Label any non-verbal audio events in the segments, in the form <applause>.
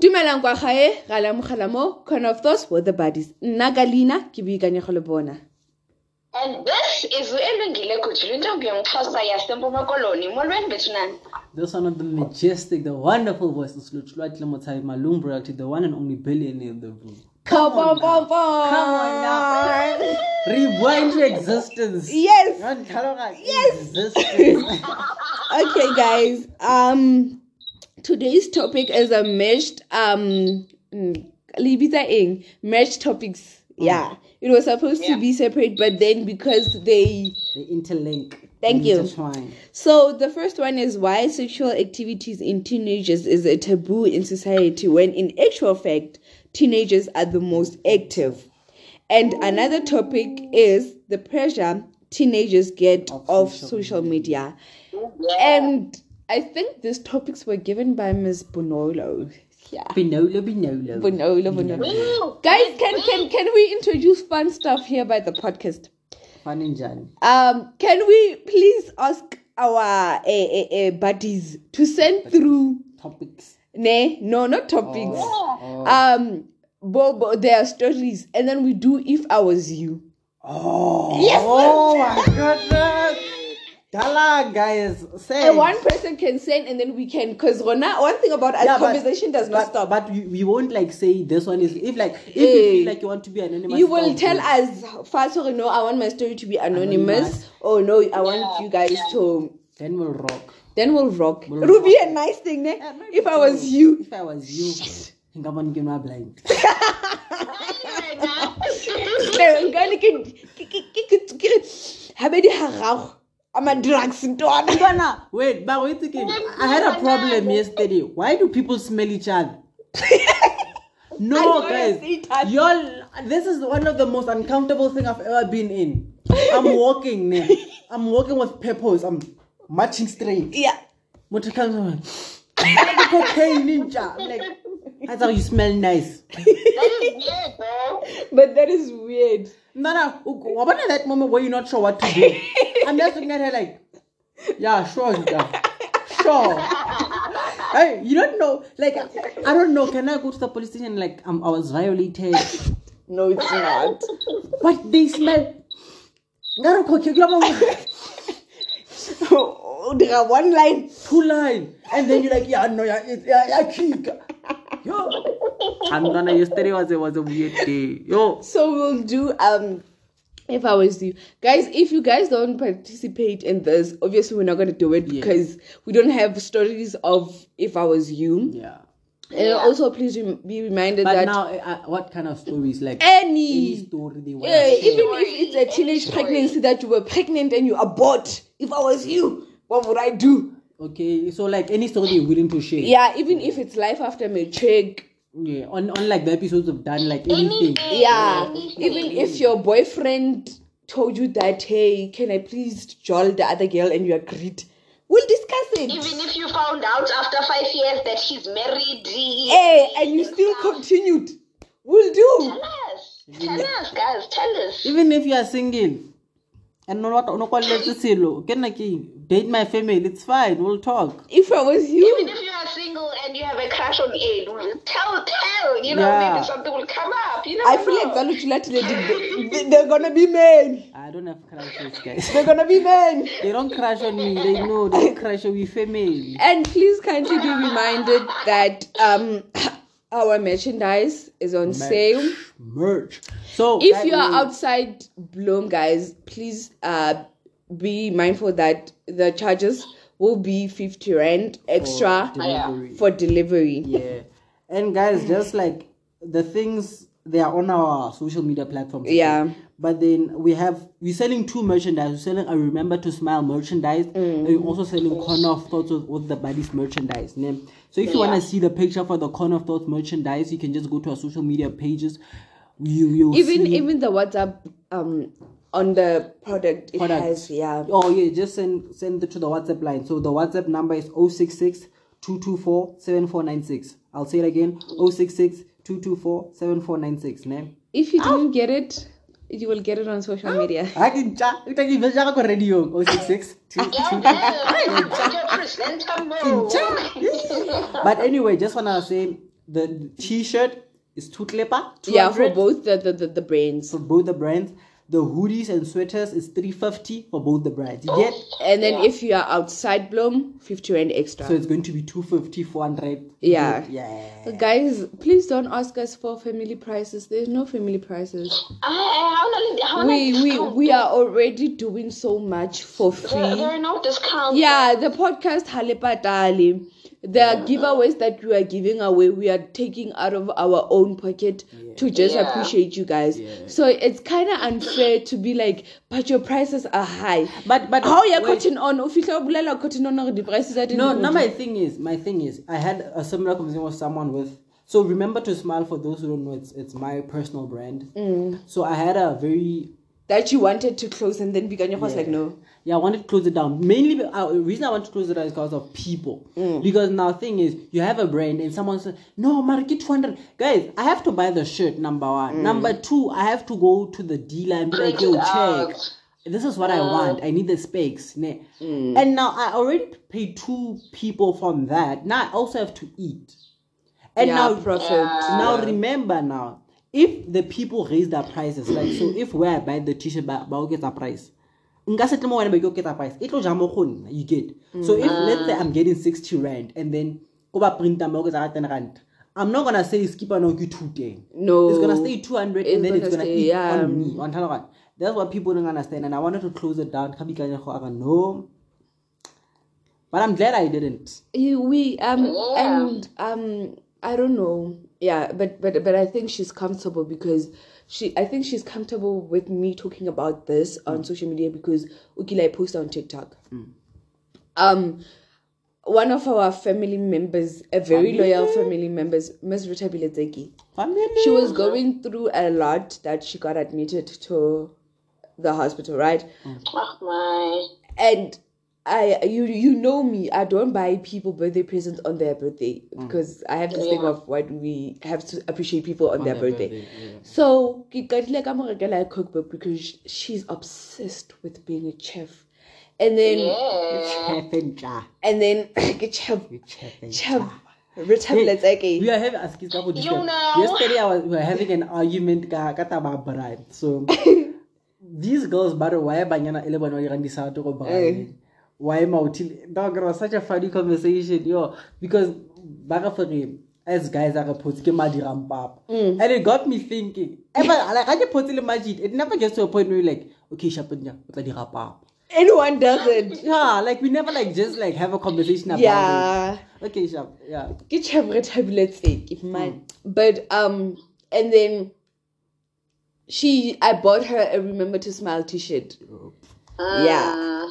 dumelang kwa gae ga le amogela mo corner of thoughts with the buddies nna ka leina ke boikanyego le bona And this is elungile gujulu intombi yomxhosa yasempuma koloni molweni bethu nani This one of the majestic, the wonderful voices, Lutluat Lemotai Malum Royalty, the one and only billionaire in the room. come on, come Come on now. <laughs> Rewind to existence. yes Yes. Existence. <laughs> okay guys um today's topic is a meshed um mm, libita ing meshed topics. Yeah. It was supposed to be separate but then because they they interlink. Thank you. So the first one is why sexual activities in teenagers is a taboo in society when in actual fact teenagers are the most active. And another topic is the pressure teenagers get Of of, social social media. and I think these topics were given by Ms. Bonolo. Yeah. Binolo, binolo. Bonolo, Bonolo. Guys, can, can can we introduce fun stuff here by the podcast? Fun and Johnny. Um, can we please ask our uh, uh, uh, buddies to send through Topics. ne no not topics Oh. um bo, bo, their stories and then we do if I was you. Oh. Yes. Oh my goodness. Dala, guys. Say. And one person can send and then we can because Rona, one thing about us Yeah, but- conversation does not but, stop. But we, we won't like say this one is if like if Eh. you feel like you want to be anonymous. you will tell good. us first or no i want my story to be anonymous, Anonymous. oh no i want you guys to Then we'll rock. then we'll rock We'll it would be a nice thing ne? Yeah, if i was you If I was you, think I'm gonna get my blind. Habedi ha gago ama drugs ntwana Ghana, wait, but wait again. I had a problem yesterday. Why do people smell each other? <laughs> No, I guys, you're sweetheart. y'all. This is one of the most uncomfortable thing I've ever been in. I'm <laughs> walking, ne? I'm walking with purpose. I'm marching straight. yeah Motor comes on. Cocaine ninja. I'm like, I thought you smell nice. that is <laughs> weird bro but that is weird No, no. What about that moment where you're not sure what to do? <laughs> I'm just looking at her like, yeah, sure, Zita. Sure. <laughs> Hey, you don't know. Like, I don't know. Can I go to the police station? Like, um, I was violated. no it's not But they smell. Ngaro koke, ke la mo- oh, there are one line Two line. And then you're like, yeah, no, yeah, it, yeah, yeah, kick. Yo. I'm gonna, yesterday was a, was a weird day. Yo. so we'll do um if I was you guys if you guys don't participate in this obviously we're not gonna do it Yeah. because we don't have stories of if I was you Yeah. and also please rem- be reminded But that now, uh, what kind of stories? Like, any, any story they want yeah, to share. even if it's a teenage pregnancy that you were pregnant and you abort if I was you what would I do Okay, so like any story you're willing to share. yeah even if it's life after matric Yeah, on, on like the episodes we've done, like anything. anything yeah anything. even if your boyfriend told you that hey can I please joll the other girl and you agreed we'll discuss it even if you found out after five years that he's married Hey, eh, and you still continued. We'll do. tell us tell us guys tell us Even if you are single, and no what no quality silo, can like date my family, it's fine, we'll talk. If I was you, even you, if you are single and you have a crush on A, tell, tell, you know, Yeah. maybe something will come up. You know, I feel like Zalutulati, <laughs> they- they're gonna be men. I don't have crushes, guys. They're gonna be men. They don't crush on me, they know they don't crush on me family. And please kindly be reminded that um <coughs> our merchandise is on sale. Merch. So If you are way- outside Bloem, guys, please uh be mindful that the charges will be 50 rand extra delivery. for delivery. Yeah. And guys, just like the things they are on our social media platforms. Yeah. But then we have we're selling two merchandise. We're selling a remember to smile merchandise. And we're also selling corner of thoughts with, with the buddies merchandise. ne? So if you wanna see the picture for the corner of thoughts merchandise, you can just go to our social media pages. You you'll Even see even the WhatsApp um on the product it products. has yeah. Oh yeah, just send send it to the WhatsApp line. So the WhatsApp number is 066 224 7496. I'll say it again 066 224 7496. Ne? If you didn't get it, you will get it on social media. I can chat. You can even chat on radio 066 Yeah, presenter. But anyway, just wanna say the, the t-shirt is two clipper. Yeah, for both the, the, the, the brands. for both the brands. The hoodies and sweaters is 350 for both the brands. You get oh, And then Yeah. if you are outside Bloem, 50 rand extra. so it's going to be 250, 400. Yeah. Yeah. Guys, please don't ask us for family prices. There's no family prices. Ah, I, I, how We we we are already doing so much for free. there are no discounts. Yeah, the podcast Halepatali. The giveaways that we are giving away, we are taking out of our own pocket to just Yeah. appreciate you guys. So it's kind of unfair to be like, but your prices are high. But but How you're cotton on? If you bolela cotton on, the prices are No, no. My thing is, my thing is, I had a similar conversation with someone with. So remember to smile. For those who don't know, it's it's my personal brand. Mm. So I had a very that you wanted to close and then Biganya was like, no. yeah. I wanted to close it down. Mainly, be- uh, the reason I want to close it down is because of people. Mm. Because now thing is, you have a brand and someone says, no, Mariki two hundred. Guys, I have to buy the shirt. Number Mm. one. Number two, I have to go to the dealer and be like, yo, check. This is what I want. I need the specs. ne? Mm. And now I already paid two people from that. Now I also have to eat. And yeah, now profit. now remember now, if the people raise their prices, like so if where I buy the t-shirt ba ba oketsa price. Nka se tle mo wena ba ke oketsa price. It tlo ja mo go nna, you get. So if let's say I'm getting 60 rand and then go ba printer ba oketsa ka 10 rand. I'm not gonna say skip no ke 210. No. It's gonna stay 200 It's and then it's gonna gonna stay, eat yeah. on me. On Talagan. That's what people don't understand and I wanted to close it down. Kabi kanya go aga no. But I'm glad I didn't. We um Yeah. and um I don't know. Yeah, but but but I think she's comfortable because she I think she's comfortable with me talking about this on social media because Ukila post on TikTok. Um one of our family members, a very loyal family members, Miss Rita Biletseki, Family. she was going through a lot that she got admitted to the hospital, right? Oh my. and I you you know me, I don't buy people birthday presents on their birthday mm. because I have this thing of what we have to appreciate people on, their, their birthday. birthday, yeah. So ke qadile ka mo rekela a cookbook because she's obsessed with being a chef. And then Yeah. Chef and ja. and then <coughs> ke chef Chef and chef ja. Rita Hey, Biletseki. we are having asked about. You know. Yesterday, I was we were having an argument ka ka taba. So <laughs> these girls, by the way, banyana ele bana ba dirang di-salad ko bribe. Why mautil? Dog, it was such a funny conversation, yo. Because baga for him, as guys are put ke madi rampap. Mm. And it got me thinking. Eh, Ever <laughs> like I just put in majid. It never gets to a point where you're like, okay, shapenya, utla di rapap. Anyone does it. Yeah, like we never like just like have a conversation about Yeah. it. Okay, Shap. Yeah. ke chef Rita Biletseki, hmm. man. But um and then she I bought her a remember to smile t-shirt. Yeah. Ah.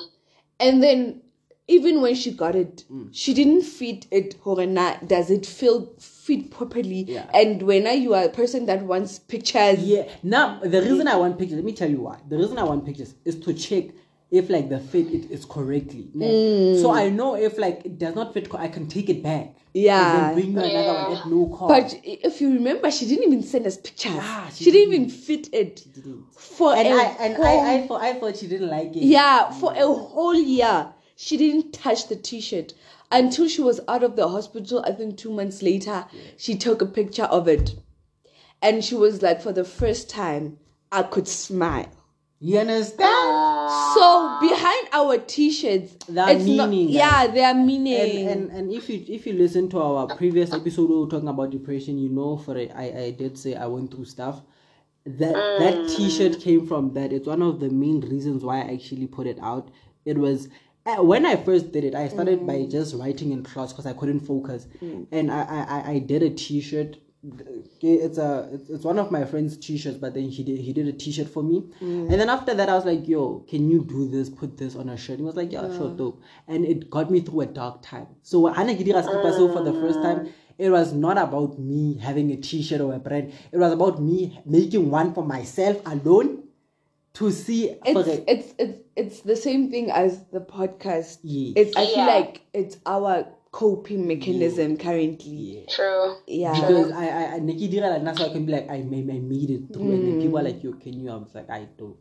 And then even when she got it, Mm. she didn't fit it. Horena, does it feel fit properly? Yeah. And when you are a person that wants pictures, Yeah. Now the reason I want pictures, let me tell you why. The reason I want pictures is to check if like the fit it is correctly. ne? So I know if like it does not fit, I can take it back. Yeah. And then bring you another one at no cost. but if you remember, she didn't even send us pictures. Ah, she she, didn't even fit it Didn't for and a I and whole, I, I thought I thought she didn't like it. yeah for a whole year. She didn't touch the t-shirt until she was out of the hospital. I think two months later, she took a picture of it, and she was like, for the first time, I could smile. You understand? So behind our t-shirts, There are it's not, meaning, guys. yeah, they are meaning. and, and and if you if you listen to our previous episode we were talking about depression you know for it I, I did say i went through stuff. That that mm. t-shirt came from that. It's one of the main reasons why i actually put it out. It was uh, when i first did it i started by mm. just writing in class because i couldn't focus. Mm. And I, I I- i did a t-shirt it's a it's, it's one of my friend's t-shirts but then he did he did a t-shirt for me. Mm. And then after that i was like yo can you do this put this on a shirt? He was like yeah sure uh. dope. And it got me through a dark time. So when I did so for the first time uh. it was not about me having a t-shirt or a brand. It was about me making one for myself alone to see for it's, the- it's it's it's the same thing as the podcast. Yeah. It's I feel like it's our coping mechanism currently. True. Yeah. because I I I Nikki did like that's why I can be like I made I made it through and then people are like yo can you I was like I do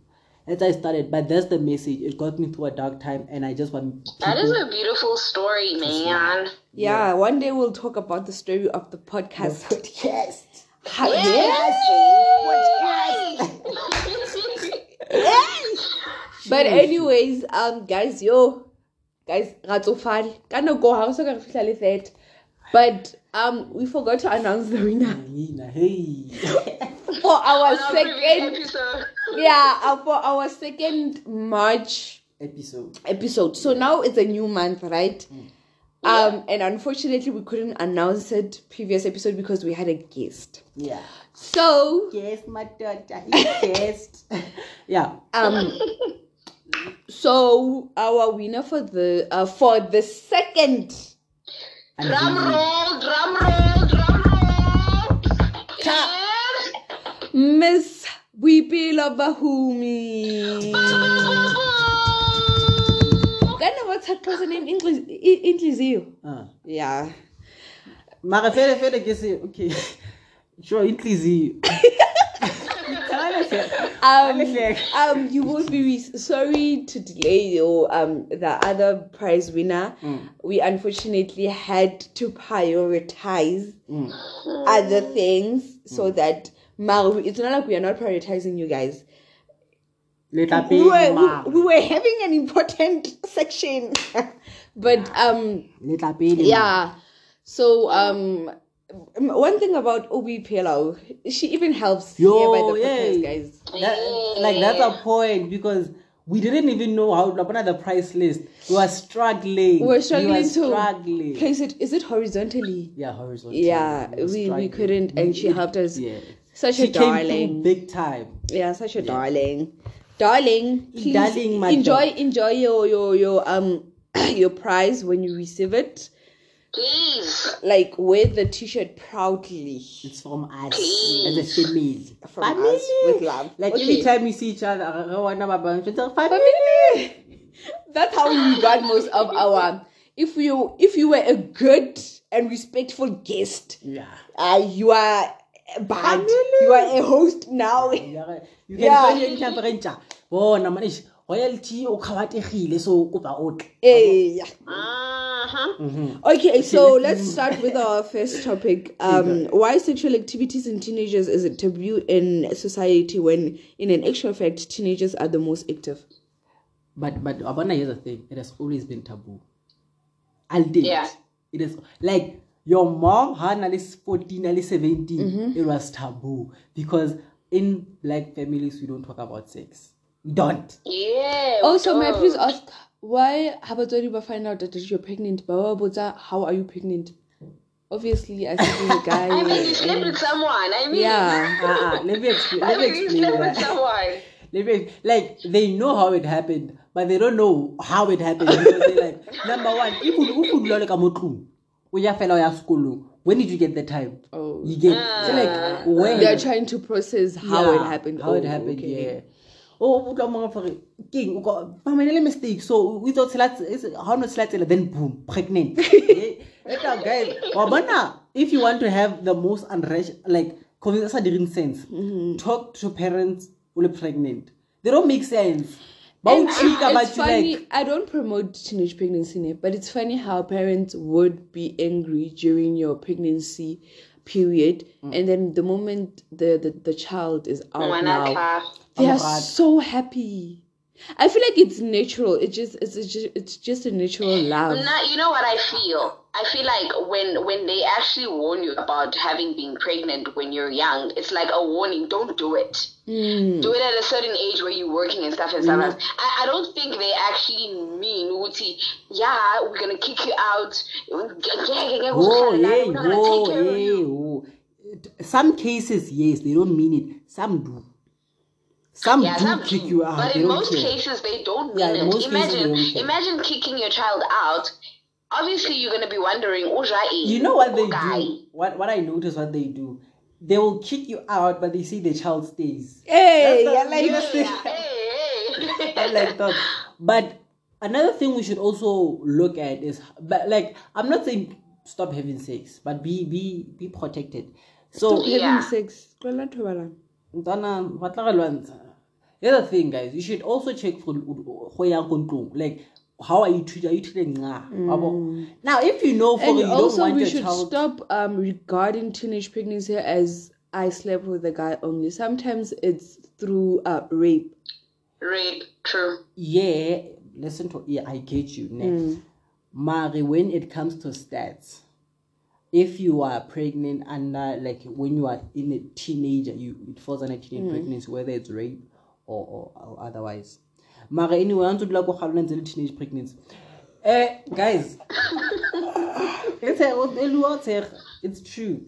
That's how I started. But that's the message. It got me through a dark time, and I just want. That is a beautiful story, man. Yeah, one day we'll talk about the story of the podcast. Podcast. How- <laughs> But anyways, um, guys, yo, guys, ratsofale. Kana go house ka re fihla le that. But um, we forgot to announce the winner Nina, Hey. for our On our previous second, episode. yeah, uh, for our second March Episode. episode. So now it's a new month, right? Um, and unfortunately, we couldn't announce it previous episode because we had a guest. Yeah. So Yes, my daughter. Yes. <laughs> yeah. um so our winner for the uh for the second Drum roll, drum roll, drum roll. Yes. miss Wipila Bahumi. Kana what's her cousin in English English Ah. Yeah. Mara fele fele ke se okay. Sure, inhliziyo. <laughs> Um, um, you will be sorry to delay your um the other prize winner. We unfortunately had to prioritize other things so that Mar, it's not like we are not prioritizing you guys. We were, we, we were having an important <laughs> section, but um Le tla pele, Mara. yeah. So um. One thing about Obi Pilau, she even helps Yo, here by the yay. guys. That, like that's a point because we didn't even know how to open the price list. We were struggling. We're struggling we were to struggling. place it. Is it horizontally? Yeah, horizontally. Yeah, were we, we couldn't, and she helped us. Yeah. Such She a came darling. big time. Yeah, such a darling. Darling, please Darling, my enjoy dog. enjoy your your your um <coughs> your prize when you receive it. Please. Like wear the t-shirt proudly It's from us as a family. from Family. us with love. Like Okay. every time we see each other, re- re wanna ba bang, it's like, family. Family. <laughs> That's how we got most of our. If you if you were a good and respectful guest, Yeah. uh, you are bad. Family. You are a host now. Yeah. You can Yeah. find your temperature. Bona man, ish, royalty o khawategile so kopa o tle. Hey. Uh-huh. Okay, so let's start with our first topic. <laughs> Um, why sexual activities in teenagers is a taboo in society when, in an actual fact, teenagers are the most active? But but Abana here's the thing. It has always been taboo. I'll date. Yeah. It is like your mom had at least 14, at least 17. Mm-hmm. It was taboo. Because in black families we don't talk about sex. We don't. Yeah. Also, may I oh. please ask why Habatori ba find out that you're pregnant? Ba ba botsa, How are you pregnant? Obviously, I think you're a <laughs> guy. I mean, you slept and- with someone. I mean, yeah. Uh-uh. <laughs> Let me explain. Let me mean, you explain slept with that. someone. <laughs> Let me, like they know how it happened, but they don't know how it happened. Because they like number one, if you if you like a motlung, when you fellow ya school, when did you get the time? Oh. You get so like oh. when They're trying to process how it happened. How it Oh, happened, okay. yeah. Oh, o for king, o ka ba many mistake. So we thought slat is how not slat then boom, pregnant. <laughs> Eta wa bona if you want to have the most unrest like because sa diring sense. Mm-hmm. Talk to parents who are pregnant. They don't make sense. Ba And it's funny. like I don't promote teenage pregnancy, but it's funny how parents would be angry during your pregnancy period, Mm. and then the moment the the, the child is out Ngwana now, tla. they are Amogata. so happy. I feel like it's natural. It just it's, it's just it's just a natural love. Now, you know what I feel? I feel like when when they actually warn you about having been pregnant when you're young, it's like a warning. Don't do it. Mm. Do it at a certain age where you're working and stuff and stuff. I, I don't think they actually mean Uti, yeah, we're gonna kick you out. yeah, We're not gonna take care of yeah, you. oh. Some cases, yes, they don't mean it. Some do. Some Yeah, do some kick do. you out. But in most care. cases, they don't mean Yeah, it. most cases, they imagine, imagine kicking your child out. Obviously, you're gonna be wondering, oh, "Uja e, You know what they oh, guy." do? What what I notice what they do? They will kick you out, but they see the child stays. Hey, That's I like you this. Yeah, hey, hey. I like that. But another thing we should also look at is, but like I'm not saying stop having sex, but be be be protected. So Having Yeah. sex. Tlola thobalano. Ntwana, ba tla re. Here's the thing, guys. You should also check for go yang ko ntlong. like how are you treating? Are you treating nga? Now, if you know for and you don't also want we should child, stop um regarding teenage pregnancy as I slept with a guy only. Sometimes it's through uh, rape. Rape, true. yeah, listen to yeah, I get you. Next, Mari, when it comes to stats, if you are pregnant under like when you are in a teenager, you it falls under teenage pregnancy, whether it's rape or, or, or otherwise. Mara, anyway, I want to do like teenage pregnancy. Eh, guys, <laughs> it's true.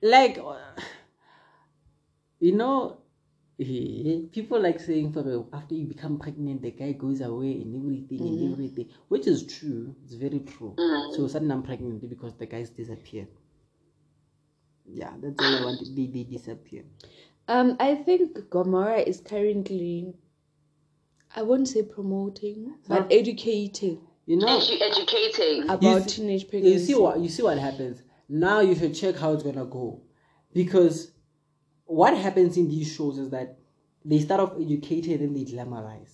Like, you know, eh, people like saying for after you become pregnant, the guy goes away and everything and everything, which is true. It's very true. So suddenly I'm pregnant because the guys disappeared. Yeah, that's all I wanted. They, they disappear. Um, I think Gomora is currently, I won't say promoting, but educating You know, Edu- educating. about see- teenage you see what you see what happens. Now you should check how it's gonna go, because what happens in these shows is that they start off educated and they glamorize.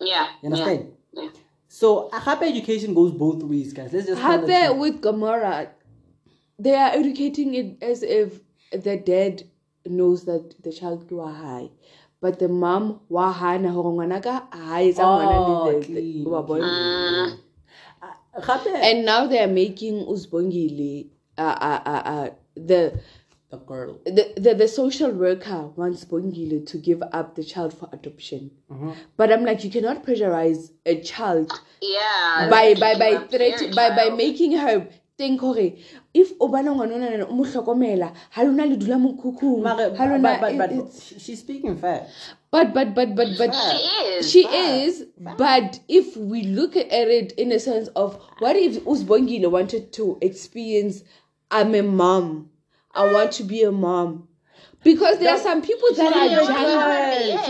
Yeah. You understand? Yeah. So a happy education goes both ways, guys. Let's just call it Happy that. with Gomora, they are educating it as if the dad knows that the child go high. But the mom wa hana hore ngwana ka ha etsa ngwana Oh, the- clean, wa bona? Gape- And now they are making Uzbongile uh, uh, uh, uh, the the girl. the, the the social worker wants Bongile to give up the child for adoption. Mm-hmm. But I'm like, you cannot pressurize a child Yeah. by by by threat by by making her think hore if o bana ngwana onana o mo hlokomela ha lona le dula mokhukhung. Mare, ha lona but, but, but, she's speaking fair. but but but but but She is. she Fact. is but if we look at it in a sense of what if Uzbongile wanted to experience i'm a mom. I want to be a mom. Because there are some people that are Yeah,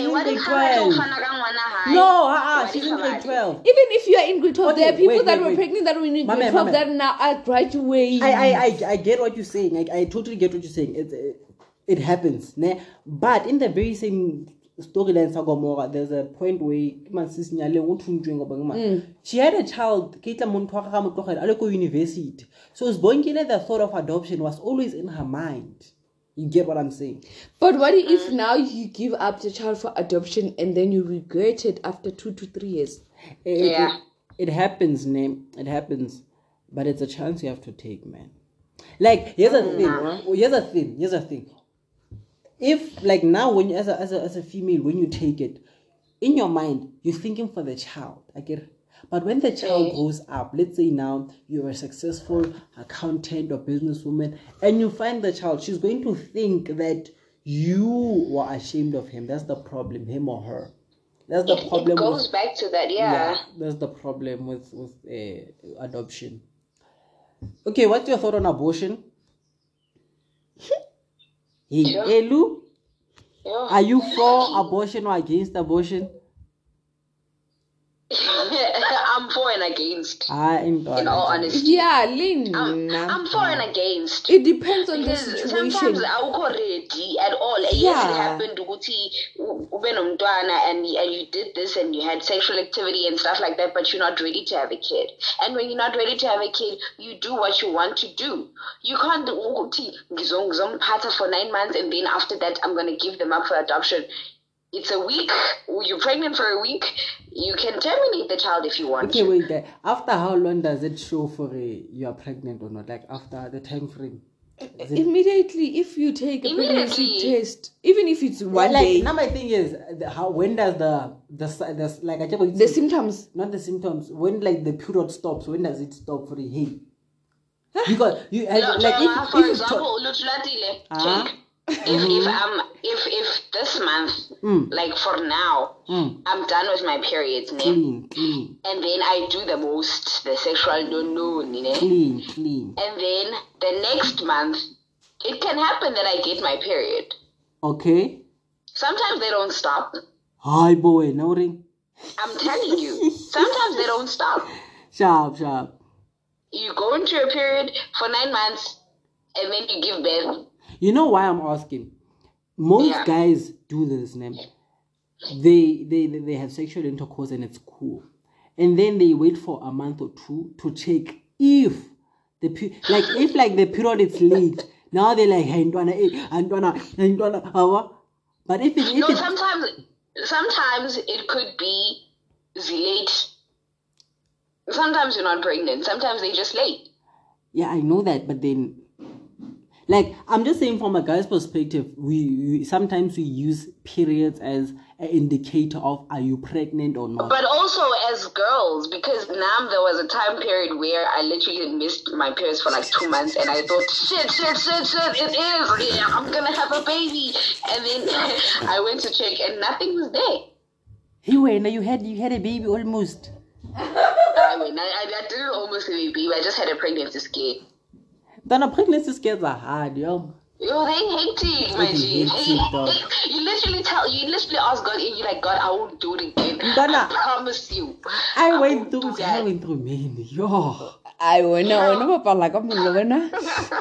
young yeah. she's Yeah, in what grade if Hannah 12. Fana ka ngwana hae? No, What she's in grade Hannah- 12. even if you are in grade 12 there are people wait, that wait, were wait. pregnant that were in grade Mame, 12 mame. that now are graduating I, I, I, I get what you're saying. I, I totally get what you're saying. It, it, it happens. Ne? But in the very same storyline sa Gomora, there's a point where man sis Nyaleng, o thuntsweng goba ngma, Mm. she had a child, ke tla mo ntho wa gagwe mo tlogela, a le ko university. So Sbongile, the thought of adoption was always in her mind. You get what I'm saying? But what if uh-huh. now you give up the child for adoption and then you regret it after two to three years? It, it- Yeah. it, happens, name. It happens. But it's a chance you have to take, man. Like, here's a oh, thing. Here's a thing. Here's a thing. If, like, now, when you, as a, as a, as a female, when you take it, in your mind, you're thinking for the child. I get it. But when the child grows up, let's say now you're a successful accountant or businesswoman, and you find the child, she's going to think that you were ashamed of him. That's the problem, him or her. That's the It, problem. it with- goes back to that, yeah. that's the problem with with uh, adoption. Okay, what's your thought on abortion? <laughs> hey, Elu, Yeah. are you for abortion or against abortion? <laughs> I'm for and against. I in In all honesty, Yeah, Lynn. I'm, I'm for and against. It depends on the Because situation. sometimes awukho ready at all. Yes, Yeah. it happened ukuthi u- ube nomntwana and and you did this and you had sexual activity and stuff like that, but you're not ready to have a kid. And when you're not ready to have a kid, you do what you want to do. You can't do ukuthi ngizo- ngizomphatha for nine months and then after that I'm gonna give them up for adoption. It's a week. You're pregnant for a week. You can terminate the child if you want Okay, to. wait. There. After how long does it show for a you are pregnant or not? Like after the time frame. It- Immediately, if you take a pregnancy test, even if it's one like, day, Now my thing is, how when does the the the like I just the symptoms. not the symptoms when like the period stops when does it stop for a hey because you No, like if, Jonah, for if you example, talk, Luthulatile, Ah. check. If if um if if this month, Mm. like for now, Mm. I'm done with my periods, ne? and then I do the most, the sexual ne? clean clean and then the next month, it can happen that I get my period. okay Sometimes they don't stop. hi boy no ring I'm telling you, sometimes they don't stop. <laughs> sharp sharp You go into your period for nine months, and then you give birth. You know why I'm asking most Yeah. guys do this name they, they they they have sexual intercourse and it's cool and then they wait for a month or two to check if the like if like the period is late now they're like hey ntwana, eh, ntwana, eh, ntwana, awa." but if it, if No, it sometimes sometimes it could be the late. Sometimes you're not pregnant. Sometimes they're just late. Yeah, I know that, but then, like, I'm just saying from a guy's perspective, we, we sometimes we use periods as an indicator of are you pregnant or not. But also as girls, because now there was a time period where I literally missed my periods for like two months, and I thought, shit, shit, shit, shit, it is. Yeah, I'm gonna have a baby. And then <laughs> I went to check, and nothing was there. Hey, wait, now you had you had a baby almost. I mean, I, I, I didn't almost have a baby. I just had a pregnancy scare. Then a pregnancy scares are hard, yo. Yo, they hate my They G. hate Hey, it, dog. hey, you literally tell, you literally ask God, and you're like, God, I won't do it again. Donna, I promise you. I went won't through do I that. went through many. Yo. I wona wona bapala ka mollo wena.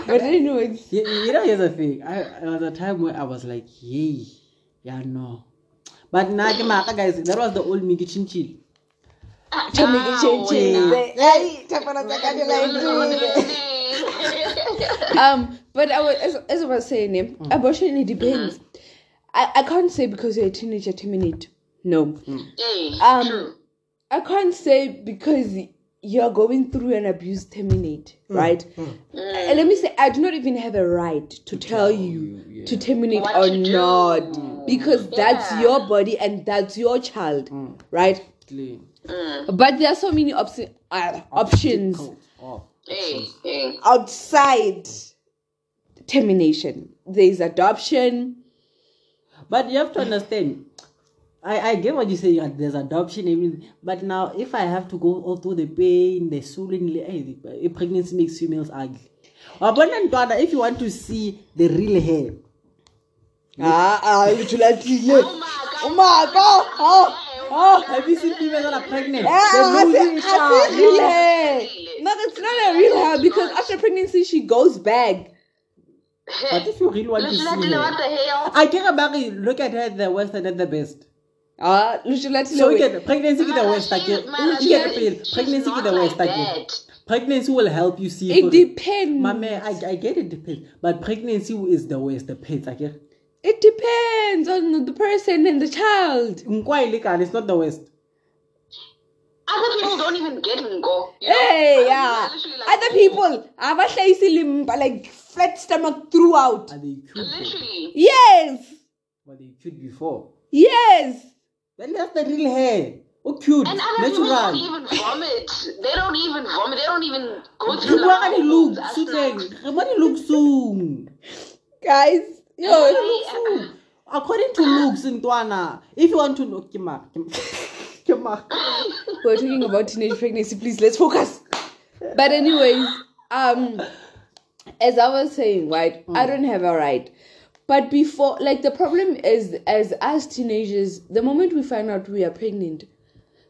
But anyways, You, you know, here's the thing. I there was a time where I was like, yay, yeah, no. But now, guys, that was the old me kitchen chill. Tommy Ah, Kitchen wena. Hey, tapana tsa ka di like <laughs> um but I was, as, as I was saying eh, abortion it depends. I, I can't say because you're a teenager terminate no. Hey, Um, true. I can't say because you're going through an abuse terminate right? And let me say I do not even have a right to tell you to terminate What or to do. not because that's your body and that's your child right? Clean. but there are so many opsi- uh, options. Hey, hey. outside termination there's adoption But you have to understand. I, I get what you say. uh, There's adoption, everything. But now, if I have to go all through the pain, the swelling, hey, the- pregnancy makes females ugly. Wabona ntwana, If you want to see the real hair, ah ah lulatile Oh my God. oh my god oh oh, have you seen females that are pregnant? Ah, They're I losing see, it I see out. real hair. No, it's not a real hair because after pregnancy she goes back. But if you really want to see Lulatile, her. I care about it. Look at her the worst and the best. Ah, lulatile. So we get pregnancy with the worst. she- Like, you get the she- pain. she's Pregnancy not with the worst. like Like, pregnancy will help you see. It depends. Mame, I, I get it depends. But pregnancy is the worst, the pains. I get It depends on the person and the child. Nkwa illegal, it's not the worst. Other people don't even get Ngo. You know? Hey, Other yeah. people are literally like, Other people, abahlayisi limpa like flat stomach throughout. Are they cute? though? Literally. Yes, Were they cute before? yes. Then that's the real hair. Oh, cute. And other people don't even vomit. They don't even vomit. They don't even go through Look at like the look. hormones. Suit That's like, not- what do look soon? Guys, yo, it looks uh, According to looks in Tuana, if you want to know, Kima, Kima, <laughs> we're talking about teenage pregnancy please let's focus. But anyways um as i was saying right i don't have a right. But before like the problem is as as teenagers the moment we find out we are pregnant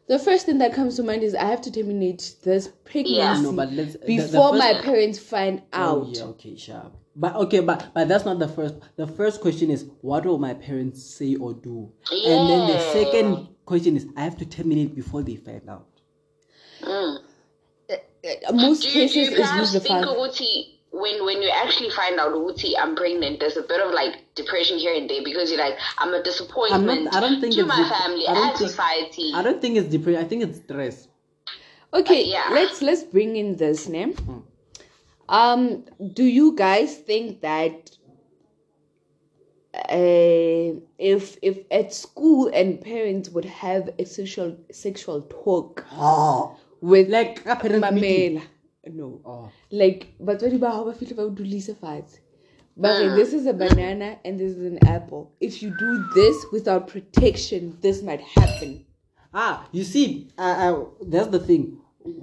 the first thing that comes to mind is i have to terminate this pregnancy No, but let's- the- the before first- my parents find out Oh, yeah, okay, sharp. But okay, but but that's not the first. The first question is what will my parents say or do, and then the second question is I have to terminate before they find out. Mm. Uh, most Do you, do you is perhaps lose the think father Uti, when when you actually find out Uti, I'm pregnant, there's a bit of like depression here and there because you're like, I'm a disappointment I don't think to it's my dep- family I don't and think- society. I don't think it's depression. I think it's stress. Okay, Uh, yeah. let's let's bring in this name. Um, do you guys think that uh, if if at school and parents would have a sexual sexual talk Oh, with like a parent mamela, no, Oh. like batswadi ba hao ba fihle ba o dulise fatshe. But like, this is a banana and this is an apple. If you do this without protection, this might happen. Ah, you see, uh, uh, that's the thing.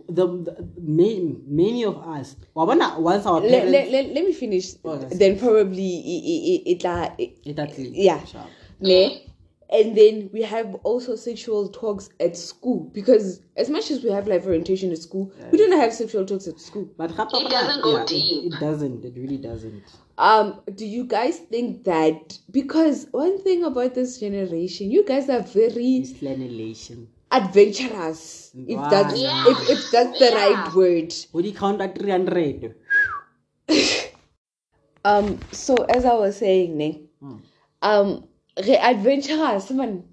The, the many, many of us, wabona once our Let, parents, let, let, let me finish. Oh, then probably it, it, it, it, It actually- yeah. Sharp. Ne? and then we have also sexual talks at school because as much as we have life orientation at school, we don't have sexual talks at school. But It doesn't go it- deep. It, doesn't. It really doesn't. Um, do you guys think that because one thing about this generation, you guys are very Explanation. Adventurous, if that's Yeah. if, if that's the right word. What do you count at 300? <laughs> Um, so as I was saying, ne, um, re adventurous, man,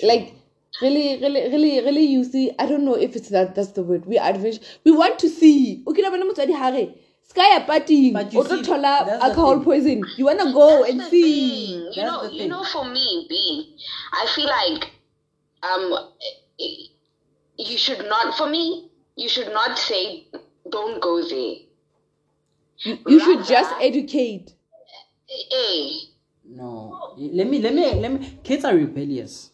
like really, really, really, really. You see, I don't know if it's that. That's the word. We adventure. We want to see. Okay, na bana motswadi hare. Sky party. But you O tlo see, thola that's alcohol poison. You wanna go That's and the see. thing. You That's know, the you know, for me, B, I feel like um, you should not. For me, you should not say don't go there. You should just educate. Eh, No. Let me, let me, let me. Kids are rebellious.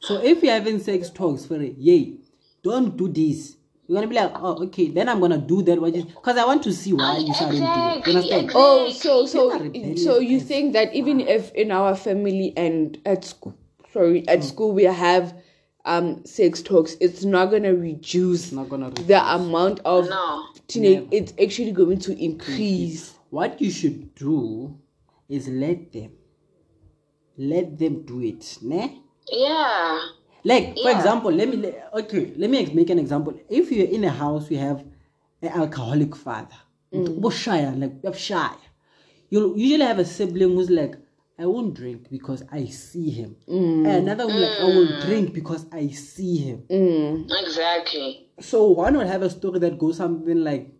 So if you're having sex talks for it, yay, don't do this. You're gonna be like, oh, okay, then I'm gonna do that. Because I want to see why you shouldn't do it. Exactly, You understand? exactly. Oh, so so Kids are rebellious so you think that even if in our family and at school, sorry, at school we have um sex talks, it's not gonna reduce not gonna the amount of no. teenage. It's actually going to increase. What you should do is let them. Let them do it. Ne? Yeah. Like, for Yeah. example, let me, okay, let me make an example. If you're in a house, you have an alcoholic father, mm. shy, like, you're shy. You'll usually have a sibling who's like, I won't drink because I see him. Mm. And another one like, I will mm. drink because I see him. Mm. Exactly. So one will have a story that goes something like,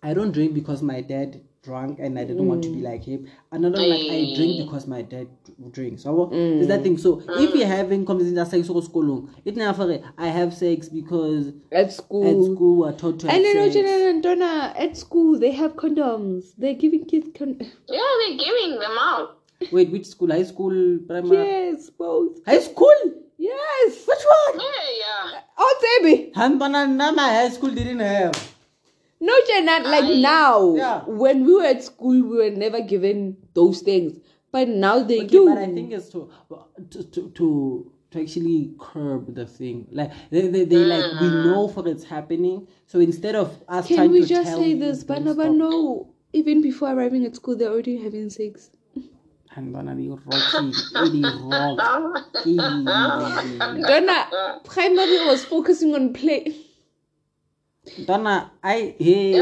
I don't drink because my dad drank and I didn't want to be like him. Another one like, I drink because my dad drinks. So is that thing. So if you're having conversations that's like so school, it never I have sex because At school. at school we're taught to have And you know, sex. Jenna and Donna, at school they have condoms. They're giving kids condoms. Yeah, they're giving them out. Wait, which school? High school, primary? Yes, both. High school? Yes. Which one? Yeah, uh, yeah. Oh, baby. Hanbana, my high school didn't have. No, Jenna, like I- now. Yeah. When we were at school, we were never given those things. But now they Okay, do. but I think it's to to to to, to actually curb the thing. Like they, they, they like we mm-hmm. know for it's happening. So instead of us Can trying we to just tell say this? But don't no, stop. no. Even before arriving at school, they're already having sex. Hanbana, we rocky, really rocky. Donna, primary was focusing on play. Donna, I hey.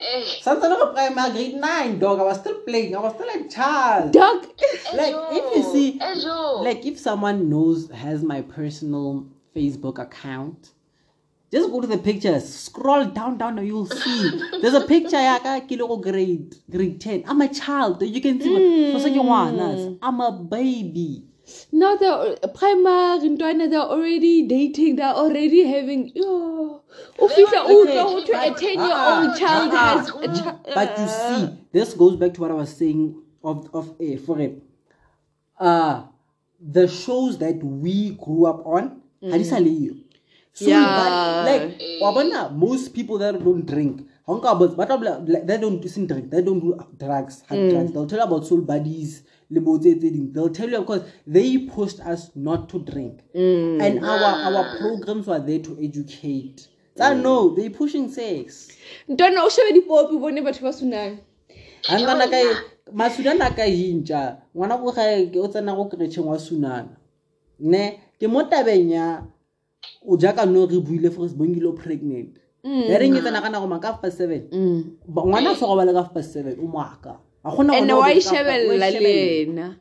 Eh, Something like primary grade nine, dog. I was still playing. I was still a child. Dog. Like if you see, Ejo. like if someone knows has my personal Facebook account, just go to the pictures. Scroll down, down, and you'll see. There's a picture. Yeah, kilo grade grade ten. I'm a child. You can see. for such a one, I'm a baby. Now they're primary, Donna, they're already dating. They're already having. Oh, Official, oh, Okay, no, to a 10 year old child ah, has a child. But you see, this goes back to what I was saying of of a for it. Uh the shows that we grew up on, mm. you. So Yeah. but, like wabona, most people that don't drink, honka but but like, they don't do drink, they don't do drugs, hard drugs. They'll tell you about Soul Buddyz, limo tse tse ding. They'll tell you because they pushed us not to drink. And our our programs were there to educate. I know they pushing sex. Don't know. Donna, oh, o shebe dipopi bone batho ba sunang. angana ka masudana a ka hintša ngwana ko gae ke o tsena go keretšheng wa sunana ne ke mo tabeng ya o jaaka no re buile for sebongile o pregnant mm. ya reng e tsena ka nako mang ka fpa seven mm. Ba- ngwana a tshwara ba le ka fpa seven o moaka ga gona And ngwana o wa be e ka fa- wa shebella le shebella. yena.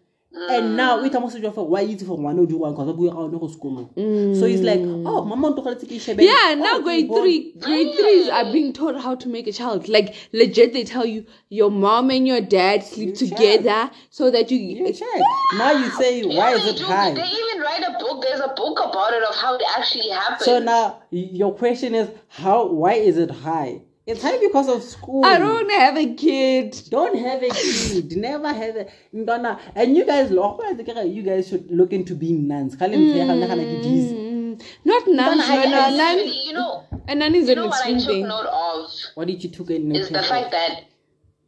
and now e tlamo sejwa gore wa itse gore ngwana o dirwang kgotsa bue ga one go sekolong mm. so it's like oh mama o ntogeletse ke e shebelle. Yeah, oh, now Oh, grade three, grade threes are being taught how to make a child. Like legit, they tell you your mom and your dad sleep You check. together so that you. You check. now you say why is it high They even write a book. There's a book about it of how it actually happened. So now your question is how? Why is it high? It's high because of school. I don't have a kid. Don't have a kid. Never have a Ndona. And you guys, lo- you guys should look into being nuns. Kale ntse ya gana gana ke dis. Mm, not nuns, I- no, no, nun. you know, A nun is you an know what I extreme took thing. note of What did you took in is the fact that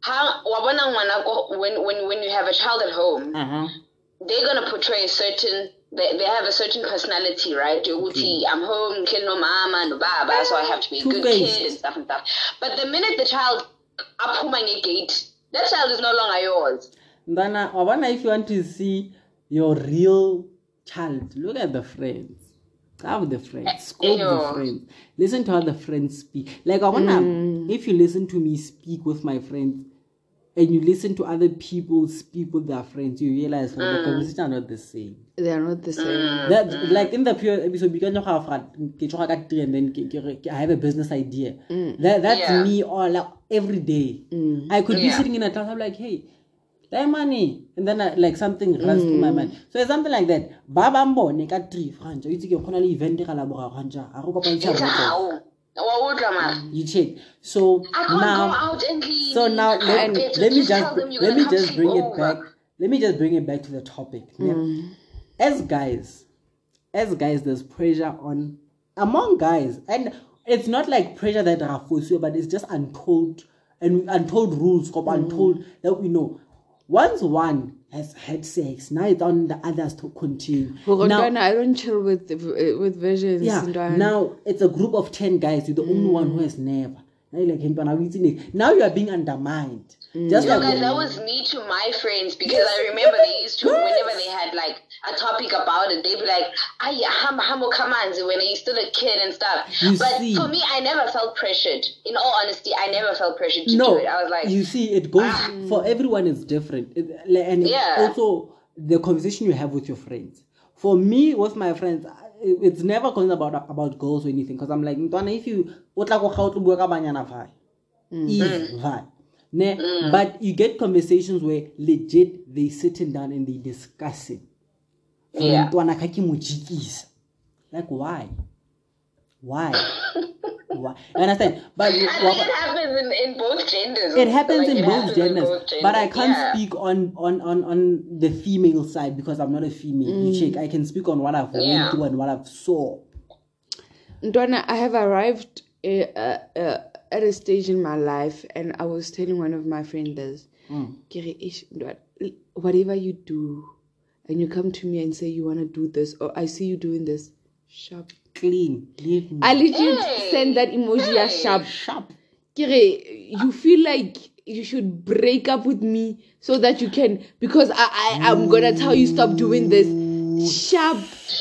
how wabona ngwana ko- when when when you have a child at home, Uh huh. they're gonna portray a certain they, they have a certain personality, right? Yokuthi, I'm home, kill no mama, no baba, so I have to be a good kid and stuff and stuff. But the minute the child aphuma gate, that child is no longer yours. Ndana, wabona if you want to see your real child, look at the friends. Have the friends, scope the friends. Listen to how the friends speak. Like, wabona, Mm. if you listen to me speak with my friends and you listen to other people speak with their friends, you realize like, Mm. the conversations are not the same. They are not the same. Mm, that mm. like in the previous episode, because you have ke tloga ka three and then ke- ke re- ke- I have a business idea. Mm. That that's Yeah. me all like, every day. I could be Yeah. sitting in a class, I'm like, hey, that money, and then I, like something runs through my mind. So it's something like that. Ba ba mbone three franja. You think you're gonna event ka la boraro franja. A go kopantsha It's botso. how. Wa utlwa mara. You check. So now go out and clean. so now let, to let me just let me just bring it back. Let me just bring it back to the topic. yeah. As guys, as guys, there's pressure on among guys, and it's not like pressure that are forced but it's just untold and untold rules, mm. untold that we know. Once one has had sex, now it's on the others to continue. For Now, I don't chill with with versions. yeah, now it's a group of 10 guys. You're the only one who mm. has never. Now you're like, "Hey, Ntwana, we seen it." Now you are being undermined. Mm. Just No, like guys, that was me to my friends because I remember they used to, whenever they had like a topic about it, they'd be like, Ay, ham, hamo kamanzi when you're still a kid and stuff. You but see. for me, I never felt pressured. In all honesty, I never felt pressured to no, do it. I was like, you see, it goes ah. for everyone is different, It- and Yeah. also the conversation you have with your friends. For me, with my friends, it's never going about about girls or anything. Because I'm like, Ntwana, if you o tla go ga o tlo bua ka banyana vai, mm. if vai, ne, but you get conversations where legit they sitting down and they discussing. For Yeah. Ntwana ka mo jikisa. Like why? Why? <laughs> why? You understand? But I think it happens in, in both genders. it happens Like, in it both happens genders, both but I can't yeah. speak on, on on on the female side because I'm not a female. You check. I can speak on what I've Yeah. went through and what I've saw. Ndwana, I have arrived uh, uh, uh, at a stage in my life, and I was telling one of my friends this. Mm. Kere, ish, Whatever you do, and you come to me and say you want to do this, or I see you doing this, sharp. Clean, leave me. I legit Hey, send that emoji as hey. sharp. sharp. Kere, you feel like you should break up with me so that you can, because I, I I'm gonna tell you stop doing this. Sharp.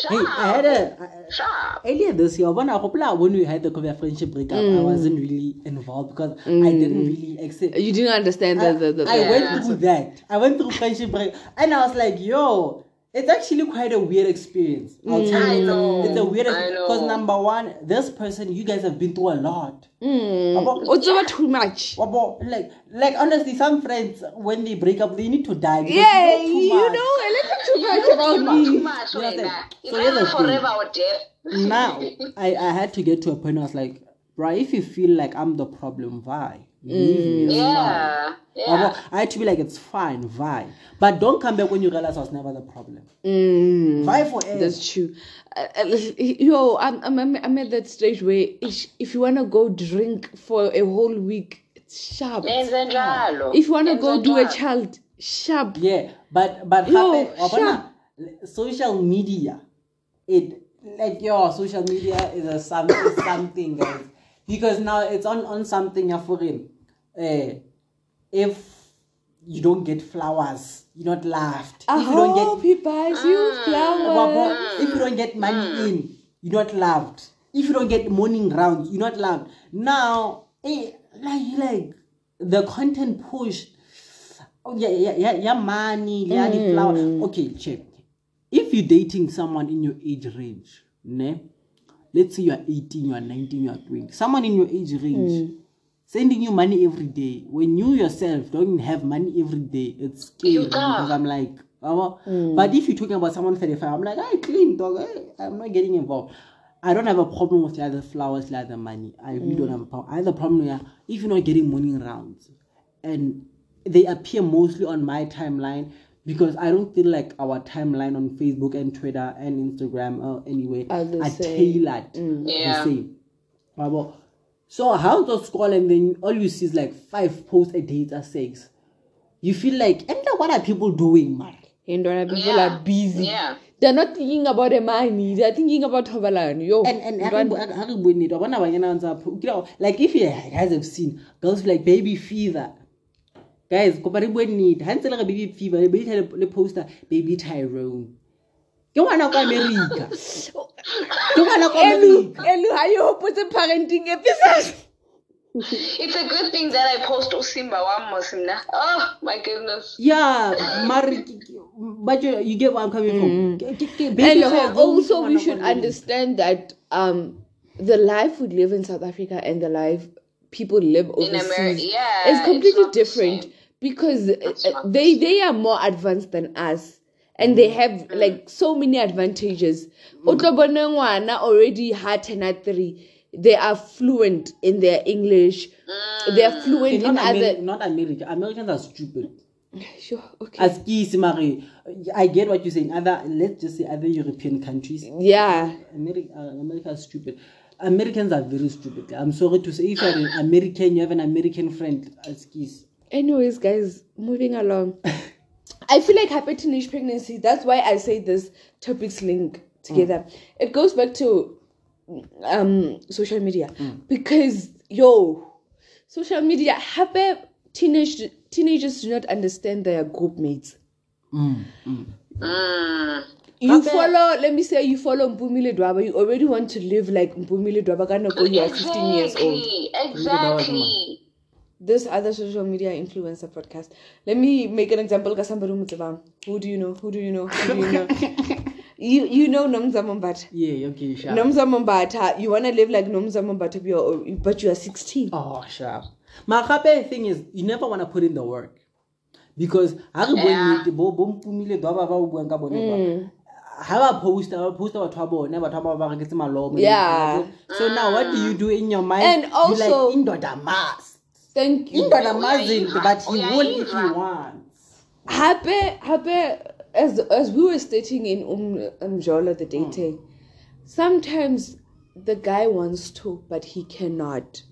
Hey, I had a I- Sharp. earlier this year. When I when we had the Korea friendship breakup, I wasn't mm. really involved because I didn't mm. really accept. You didn't understand I, the, the, the, I the- went through that. I went through friendship break, and I was like, "Yo, it's actually quite a weird experience." I'll tell I you, know, it's a weird I know. because number one, this person, you guys have been through a lot. Mm. Abo- It's over too much. abo, like, like honestly, some friends when they break up, they need to die. Yeah, you know you know a little too much Too about much, too much, You wait, understand? So here's either thing. forever or death. now <laughs> I, I had to get to a point where I was like, bro, if you feel like I'm the problem, why? Leave me. it's fine." Yeah. Yeah. Abo, I had to be like, it's fine, why? But don't come back when you realize I was never the problem. Mm, Why forever? that's true. Uh, uh, yo, I'm, I'm, I'm I'm at that stage where if, if you want to go drink for a whole week, it's sharp. If you want to go do a child, sharp. Yeah, but but Yo, hape, wabona, social media, it like your social media is a some is something guys because now it's on on something for him. Uh, if you don't get flowers, you're not laughed. I if you don't hope he buys you flowers. Wabo, if you don't get money in, you're not loved. If you don't get morning rounds, you're not loved. Now, eh, like, like the content push. Oh yeah, yeah, yeah, yeah, money, yeah, the flower. Okay, check. If you're dating someone in your age range, ne? Let's say you are 18, you are 19, you are 20. Someone in your age range sending you money every day. When you yourself don't have money every day, it's scary You because can't. I'm like, oh, but if you're talking about someone 35, I'm like, I clean dog. eh, I'm not getting involved. I don't have a problem with the other flowers, the other money. I really don't have a problem. I have a problem with if you're not getting morning rounds, and they appear mostly on my timeline because I don't feel like our timeline on Facebook and Twitter and Instagram or anyway Are the are same. tailored Yeah. the same. Wabo. So how to scroll and then all you see is like five posts a day that six. You feel like, and now what are people doing, man? And when people Yeah. are busy. Yeah. They're not thinking about the money. They're thinking about thobalano. Yo. and and ha Ntwana- re- ha re bue nnete wa bona banyana ba ntse ba pho- ke la- like if you guys have seen girls like baby fever guys kopa re bue nnete. Ha ntse le re baby fever le beitha le- le poster baby tyrone. Ke ngwana kwa america. Ke ngwana kwa Elu, america. Elu, how you hope it's a parenting episode? It's a good thing that I post Usimba one Muslim Oh my goodness. yeah mare ke- ke- but you, you get where i'm coming from. Ke- ke- ke- and also we should understand that um the life we live in south africa and the life people live overseas America, yeah, is completely not different. same. Because uh, It's uh, not the they they are more advanced than us and they have Mm. like so many advantages O tlo bone already had 10 3 they are fluent in their english they are Mm. fluent Okay, in not, other Ameri- not america americans are stupid sure okay as kisi mare i get what you're saying other let's just say other european countries yeah America, uh, America is stupid. Americans are very stupid. I'm sorry to say, if you're an American, you have an American friend, excuse. Anyways, guys, moving along. I feel like happy teenage pregnancy. That's why I say this topics link together. It goes back to um social media because yo, social media happy teenage teenagers do not understand their group mates. Mm. You Hape- follow, let me say, you follow Mpumile Dwaba. You already want to live like Mpumile Dwaba. Go, you are 15 years old. Exactly. Exactly. this other social media influencer podcast. Let me make an example. Ka somebody who do you know? Who do you know? Who do you know? <laughs> you you know Nomzamo Mbatha. Yeah, okay, sharp. Nomzamo Mbatha. You wanna live like Nomzamo Mbatha, but you're, but you are 16. Oh, sharp. My happy thing is, you never want to put in the work. Because ha re bueng Yeah. nnete, bo bo mpumile ba ba ba o buang ka bone ba. Mm. ha ba posta ba posta batho ba bone batho ba ba ba reketse malomo Yeah. so now what do you do in your mind And you also- like indoda must Thank you. indoda must but he will if he wants Happy, happy. As as we were stating in um Umjola the dating, sometimes the guy wants to, but he cannot.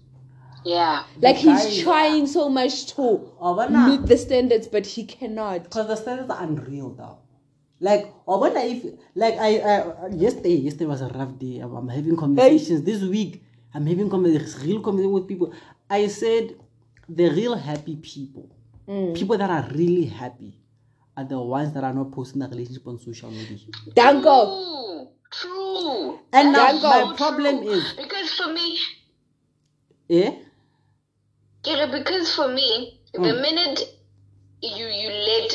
Yeah. Like he's guy- trying so much to Oh, meet the standards, but he cannot. because the standards are unreal though like I wonder if like I, I yesterday yesterday was a rough day I'm, I'm having conversations this week I'm having conversations real conversations with people I said the real happy people people that are really happy are the ones that are not posting their relationship on social media Danko. True. True. And now Danko. my problem True. is because for me, eh Yeah, because for me, the minute you you let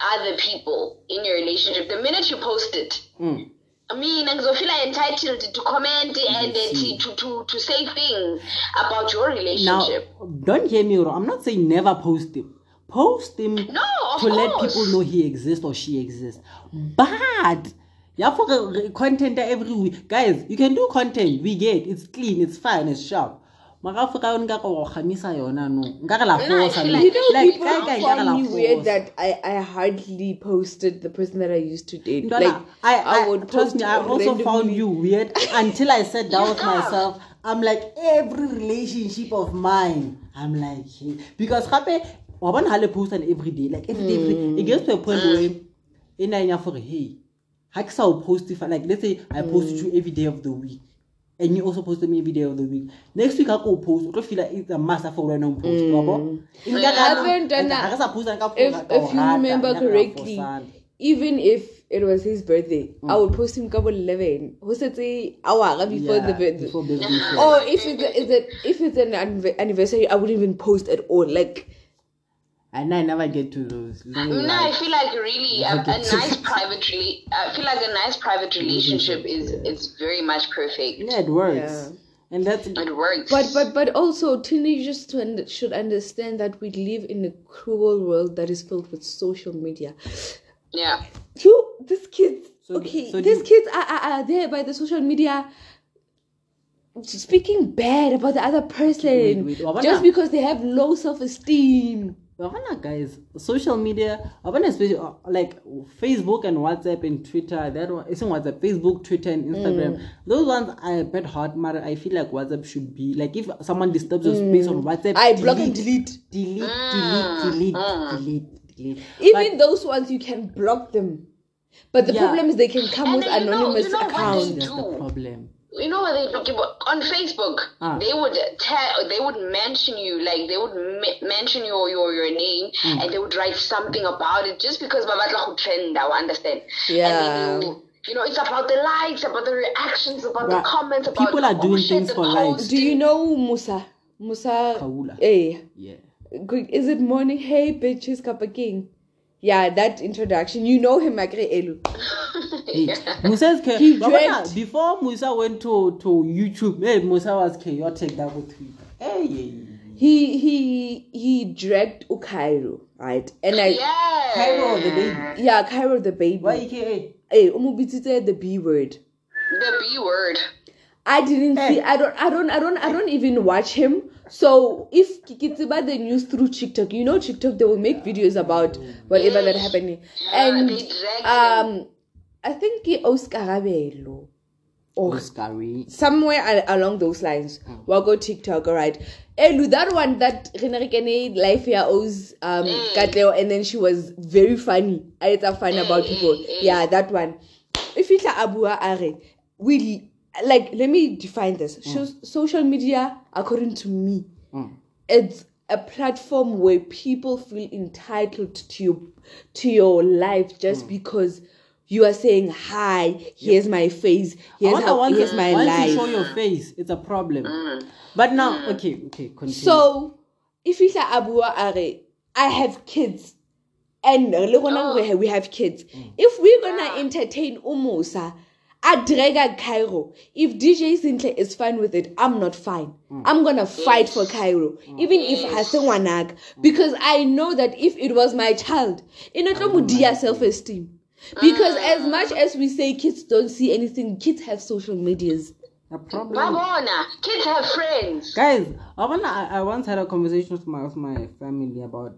other people in your relationship, the minute you post it, Mm. I mean, I feel entitled to comment and uh, to, to, to, say things about your relationship now don't hear me wrong I'm not saying never post him post him no, to course. let people know he exists or she exists. But yeah, for content every week, guys, you can do content. We get it's clean, it's fine, it's sharp. Mara for ka nka go khamisa yona no. Nka re la No, I force feel no. like You know, people kae kae find me weird that I, I hardly posted the person that I used to date. Like I, I, would trust me, I also found you weird until I sat down with myself. I'm like every relationship of mine. I'm like hey. because happy wa bona ha le post an every day like every day every Mm. it gets to a point where e na nya for hey ha ke sa o post if I like let's say I post Mm. you every day of the week and you also post me every day of the week next week I go post o tlo feel like it's a must for wena post wa bo In ka Hape kana- ntwana, ha re sa post ka if if you remember nya re la correctly, even if it was his birthday, mm. I would post him couple eleven. Who said say hour before the Yeah, birthday? before birthday. Or if it's is it if it's an anniversary, I wouldn't even post at all. Like And I never get to those. No, I feel like really a, a nice <laughs> private rela- I feel like a nice private relationship is is very much perfect. Yeah, it works. Yeah. And that's It works. But but but also teenagers to un- should understand that we live in a cruel world that is filled with social media. yeah. You these kids So- okay, so these do- kids are, are, are there by the social media speaking bad about the other person Wait, wait, Wabana. just because they have low self esteem. Wabana, guys, social media, Wabana especially uh, like Facebook and WhatsApp and Twitter. That one, it's in WhatsApp, Facebook, Twitter, and Instagram. Mm. Those ones are a bit hard, matter. I feel like WhatsApp should be like if someone disturbs your space on WhatsApp, Mm. I block and delete. delete, delete, delete, delete, delete. delete. Even those ones you can block them. But the Yeah. problem is they can come And with then you know- anonymous you know what they accounts. That's the problem. You know what they do on Facebook? Ah. They would tell, they would mention you, like they would me- mention your your your name, Hmm. and they would write something about it just because babatla who trend. I understand. Yeah. And then you, you know, it's about the likes, about the reactions, about Bruh, the comments, about people are doing things for likes. Do you know Musa? Musa. Khawula. Hey. Yeah. Is it morning? Hey, bitches, Kappa King. Yeah, that introduction. You know him, Magre Elu. <laughs> Hey, Musa's cha- He <laughs> But before Musa went to, to YouTube, hey, Musa was chaotic that with Twitter. Hey, He he he dragged Ukairo, right? And I Yeah. Kairo the baby. yeah, Kairo the baby. Why AKA? Hey, umubitite the B word. The B word. I didn't Hey. see. I don't. I don't. I don't. I don't even watch him. So if Kikitsiba the news through TikTok, you know TikTok, they will make videos about whatever that happening. And um, I think ke Oscar Rabelo or Oscary. somewhere along those lines. Mm. We'll go TikTok, alright. Elu, that one that Renarikene life here owes um mm. Katleo, and then she was very funny. I it's a fun mm, about people. Yeah, that one. If it's Abua Are, we like let me define this. So, social media, according to me, it's a platform where people feel entitled to your to your life just because you are saying hi here's my face. Here's, Once, how, once, here's my once life. you show your face, it's a problem. Mm. But now, mm. okay, okay, continue. so if you say abua are i have kids. And le rona oh. we have- we have kids. Mm. If we're gonna entertain umusa Adrega Kairo. If DJ Zinhle is fine with it, I'm not fine. I'm gonna fight for Kairo, even if Hassan Wanag, because I know that if it was my child, in a dear self-esteem. Because as mm. much as we say kids don't see anything, kids have social medias. the problem, Babona. Ah. Kids have friends. guys, I wanna. I, I once had a conversation with my with my family about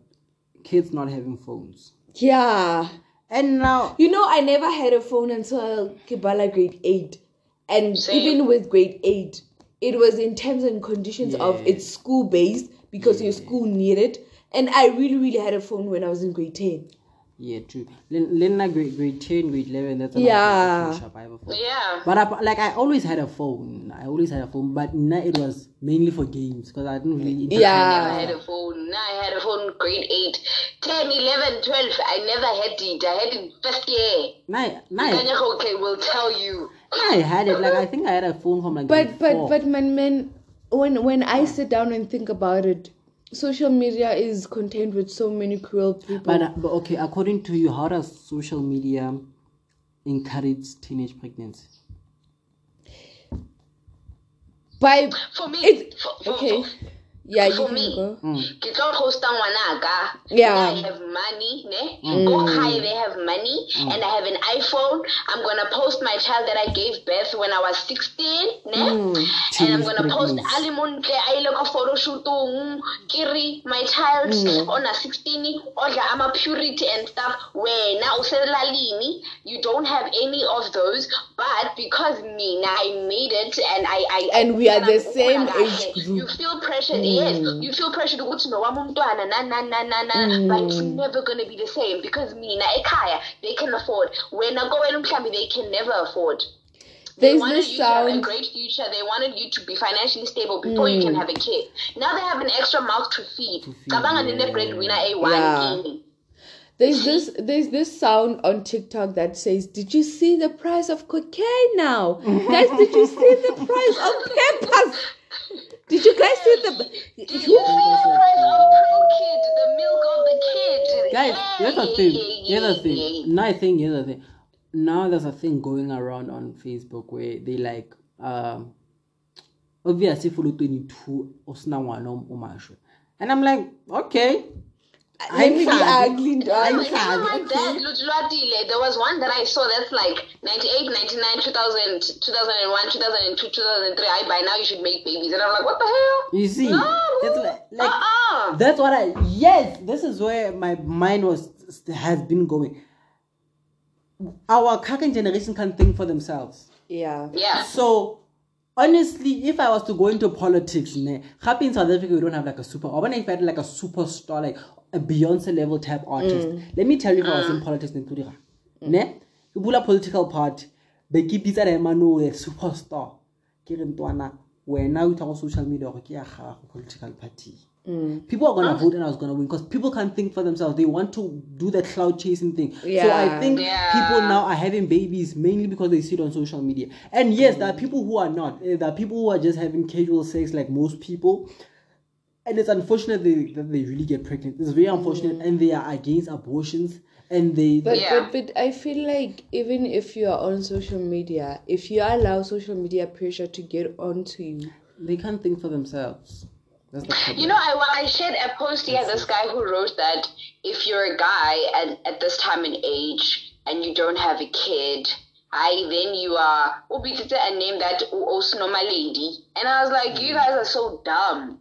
kids not having phones, Yeah. and now You know, I never had a phone until Kibala grade 8. And Same. even with grade 8, it was in terms and conditions of it's school based because your school needed. And I really, really had a phone when I was in grade 10. Yeah, true. Len- Lena grade grade ten, grade eleven. That's another Yeah. situation, I have a. Yeah. But I, like I always had a phone. I always had a phone, but now it was mainly for games because I didn't really. interact. Yeah. I had a phone. Now I had a phone grade 8, 10, 11, 12. I never had it. I had it first year. Now, now, Kanyako okay, will tell you. I had it. Like I think I had a phone from like. But, grade but, four. but, man, man, when, when I sit down and think about it, social media is contained with so many cruel people. But, uh, but okay, according to you, how does social media encourage teenage pregnancy? By, For me, It's- for, for, okay. for, yeah, you for can me, go. ke tlo hosta ngwanaka. Yeah. i have money ne? Go high they have money and i have an iphone. I'm gonna post my child that i gave birth when i was 16 ne? Mm. And i'm gonna post pregnancy. ali montle a ile ka photoshootong. Kiri my child mm. on a 16 odla ama purity and stuff. Wena uselalini you don't have any of those but because me now i made it and i i And we are the same age group. you feel pressured mm. Yes mm. you feel pressured ukuthi nowami umntwana na na na na na mm. but it's never gonna be the same because me mina ekhaya they can afford When I wena kowena mhlambi they can never afford they There's wanted this you to have a sound. great future. They wanted you to be financially stable before you can mm. have a kid. Now they have an extra mouth to feed. Cabanga nine breadwinner eh, a one Yeah. king. There's this there's this sound on TikTok that says, "Did you see the price of cocaine now, <laughs> guys? Did you see the price of peppers? Did you guys see the? Did you see the price of Pro Kid, the milk of the kid? Guys, here's the Yeah, thing. yeah, Here's the yeah, thing. yeah. Now I think here's the thing. Now there's a thing going around on Facebook where they like um obviously follow 22 osina ngwana o- o. And I'm like, okay. Let me be Ayingabi. ugly, dog. Even Ayingabi, my okay. dad, Lutluatile, there was one that I saw that's like 98, 99, 2000, 2001, 2002, 2003. I by now you should make babies. And I'm like, what the hell? You see, No. it's like, like Uh-uh. that's what I yes, this is where my mind was has been going. Our current generation can think for themselves. Yeah. Yeah. So honestly, if I was to go into politics, ne, happy in South Africa we don't have like a super or when if I had like a superstar, like a Beyonce level type artist. Mm. Let me tell you, if I was in politics, mm. ne, ke bula political party, be ke bitsa Raymano a superstar. Ke re ntwana, wena o tla go social media gore ke ya gago political party. Mm. People are gonna ah. vote and I was gonna win because people can't think for themselves. They want to do that cloud chasing thing. So I think Yeah. people now are having babies mainly because they see it on social media. And yes, there are mm. people who are not. Eh, There are people who are just having casual sex like most people. And it's unfortunate they, that they really get pregnant. It's very unfortunate, and they are against abortions. And they, But, Yeah. but but I feel like even if you are on social media, if you allow social media pressure to get onto you, they can't think for themselves. That's the problem. You know, I, I shared a post here. This guy who wrote that if you're a guy and at this time in age and you don't have a kid, I then you are ubitite a name that oh, Osnoma lady. And I was like, you mm-hmm. guys are so dumb.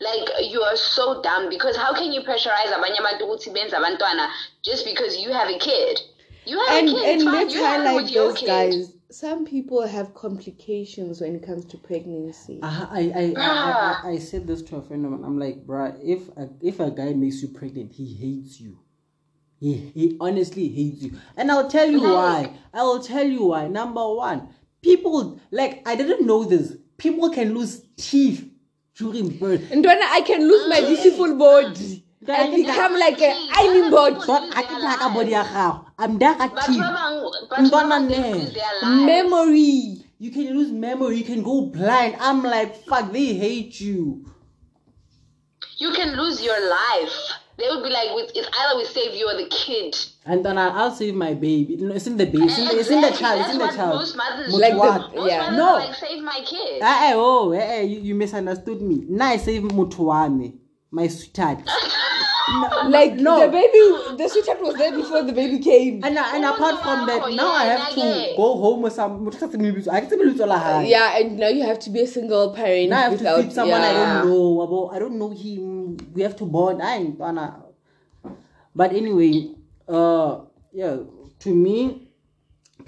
Like you are so dumb because how can you pressurize abanye abantu ukuthi benze abantwana just because you have a kid? You have and a kid. and it's fine. let's You have it highlight with your those kid. guys. Some people have complications when it comes to pregnancy. Ah, I, I, I, I, ah. I, I said this to a friend of mine. I'm like, bruh, if a, if a guy makes you pregnant, he hates you. He, he honestly hates you. And I'll tell you why. I will tell you why. Number one, people, like, I didn't know this. People can lose teeth during birth. And when I can lose my beautiful body and become like a iron body. But I can talk about your house. I'm dark at But teeth. Babang- but Ntwana Babang, they ne. lose their lives. Memory. You can lose memory. You can go blind. I'm like, fuck, they hate you. you can lose your life. They would be like, with- it's either we save you or the kid. And then I'll, I'll save my baby. No, it's in the baby. It's in the, it's in the Exactly. child. It's in the what child. Most mothers Like the- most yeah. No. like, save my kid. Eh, oh, eh, eh, you, you misunderstood me. Now I save Mutuame, my sweetheart. <laughs> <laughs> Like No. the baby, the sweetheart was there before the baby came. And, and Oh, apart from that, no, now I have to yeah. go home with some. I can tell you yeah. Yeah, and now you have to be a single parent Now I have without to feed someone I don't know about. I don't know him. We have to bond. I ain't gonna. But anyway, uh, yeah. To me,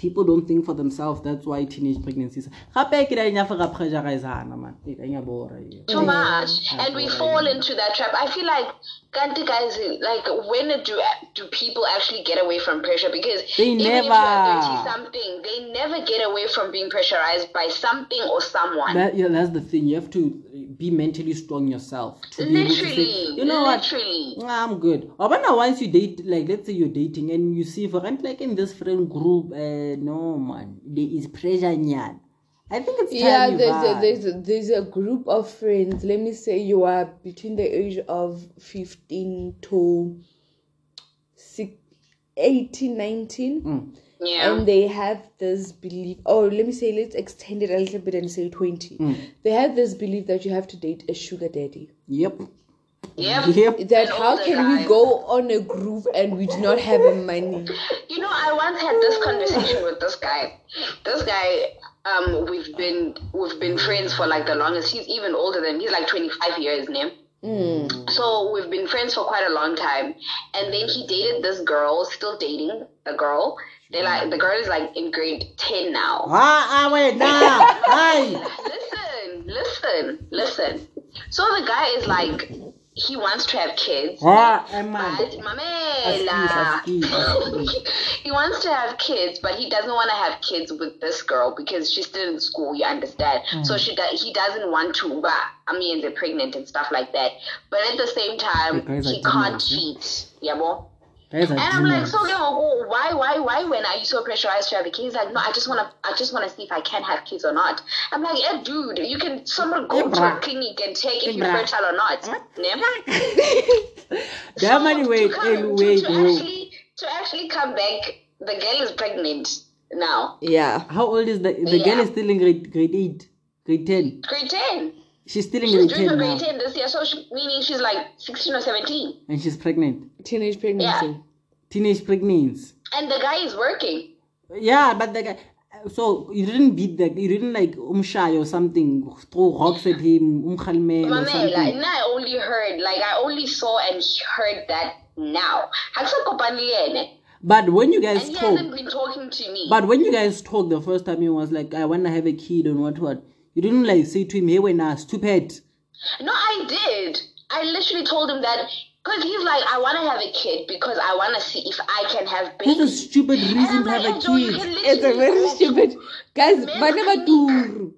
people don't think for themselves. That's why teenage pregnancies. Gape ke ra inyafo ga pressurize-ana, man. Ka inyabora, yeah. Too much. And we fall into that trap. I feel like, Kanti guys, like, when do do people actually get away from pressure? Because They even if never. you're 30 something, they never get away from being pressurized by something or someone. That, yeah, that's the thing. You have to be mentally strong yourself to be able to say, literally. you know what? literally. Nah, I'm good. Or when now once you date, like let's say you're dating and you see for like in this friend group, uh, no man, there is pressure nyan. I think it's time Yeah, you there's a, vibe. there's a, there's a group of friends. Let me say you are between the age of 15 to six, 18, 19. Mm. Yeah. And they have this belief, or let me say, let's extend it a little bit and say 20. Mm. They have this belief that you have to date a sugar daddy. Yep. Yep. Yep. That An how older can we go on a group and we do not have a money? You know, I once had this conversation with this guy. This guy, um, we've been we've been friends for like the longest. He's even older than me. He's like twenty five years now. So we've been friends for quite a long time. And then he dated this girl, still dating the girl. They like the girl is like in grade ten now. Ah, ah, wait, nah, <laughs> hi. Listen, listen, listen. So the guy is like, he wants to have kids. Ah, Emma. But Mamela, <laughs> he wants to have kids, but he doesn't want to have kids with this girl because she's still in school. You understand? So she do- he doesn't want to. But I mean, they're pregnant and stuff like that. But at the same time, he can't cheat. Yeah, boy. Are And I'm like, so Leon, why, why, why? When are you so pressurized to have a kid? He's like, no, I just wanna, I just wanna see if I can have kids or not. I'm like, yeah, dude, you can someone go to a clinic and check if you're fertile or not. Yeah? <laughs> To, wait, come, hey, to, to wait. actually to actually come back, the girl is pregnant now, Yeah. How old is the the girl is still in grade grade eight, grade ten. grade ten. She's still in She's grade doing her ten now, grade ten this year, so she, meaning she's like sixteen or seventeen, and she's pregnant. Teenage pregnancy. Yeah. Teenage pregnancy. and the guy is working. Yeah, but the guy. So you didn't beat the you didn't like umshay or something, throw rocks at him, umkhalmel or Mamela, something. and I only heard, like I only saw and heard that now. Hakusakopani yena, But when you And guys he talk, hasn't been talking to me. but when you guys talk the first time, he was like, I wanna have a kid and what what. You didn't like say to him, hey, when I stupid. No, I did. I literally told him that Cause he's like, I want to have a kid because I want to see if I can have babies. That's a stupid reason I'm to have like, a Angel, you kid. can It's a very stupid. Guys, men's bana ba clinic. turu.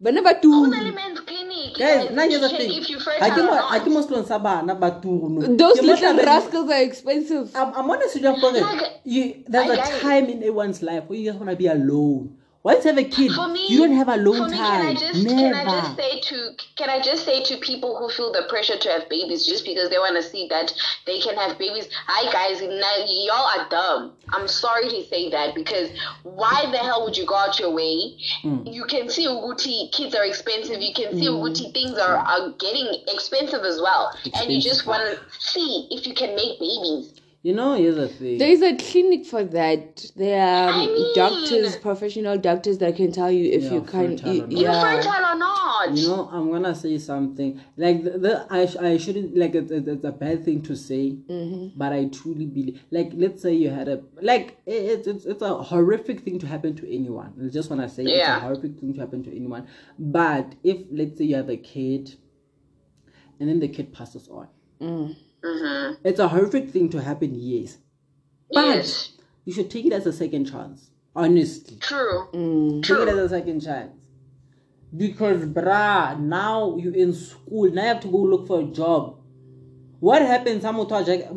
Bana ba Only turu. men's clinic. Guys, and nna here's the thing. If you Ha fertile ke or mo- ha not. setlong sa bana ba. Those little tlabeng- rascals are expensive. I'm, I'm honest with you, for it. Like, You, there's I a get it. time in everyone's life where you just want to be alone. Once you have a kid, For me, you don't have for alone me, time. Can I just Never. can I just say to can I just say to people who feel the pressure to have babies just because they want to see that they can have babies? Hi guys, now y'all are dumb. I'm sorry to say that because why the hell would you go out your way? Hmm. You can see Uguti kids are expensive. You can see Uguti things are, are getting expensive as well, and you just want to see if you can make babies. You know, here's the thing. There is a clinic for that. There are I mean- doctors, professional doctors that can tell you if Yeah, you can. fertile or You, not. You're yeah. fertile or not? You know, I'm gonna say something like the, the I, sh- I shouldn't like it's, it's it's a bad thing to say, Mm-hmm. but I truly believe like let's say you had a like it, it's it's it's a horrific thing to happen to anyone. I just wanna say it's a horrific thing to happen to anyone. But if let's say you have a kid, and then the kid passes on, Mm-hmm. it's a horrific thing to happen. Yes, but Yes. you should take it as a second chance. Honestly. True. Mm. Take it as a second chance. Because, bruh, now you're in school. Now you have to go look for a job. What happens? I'm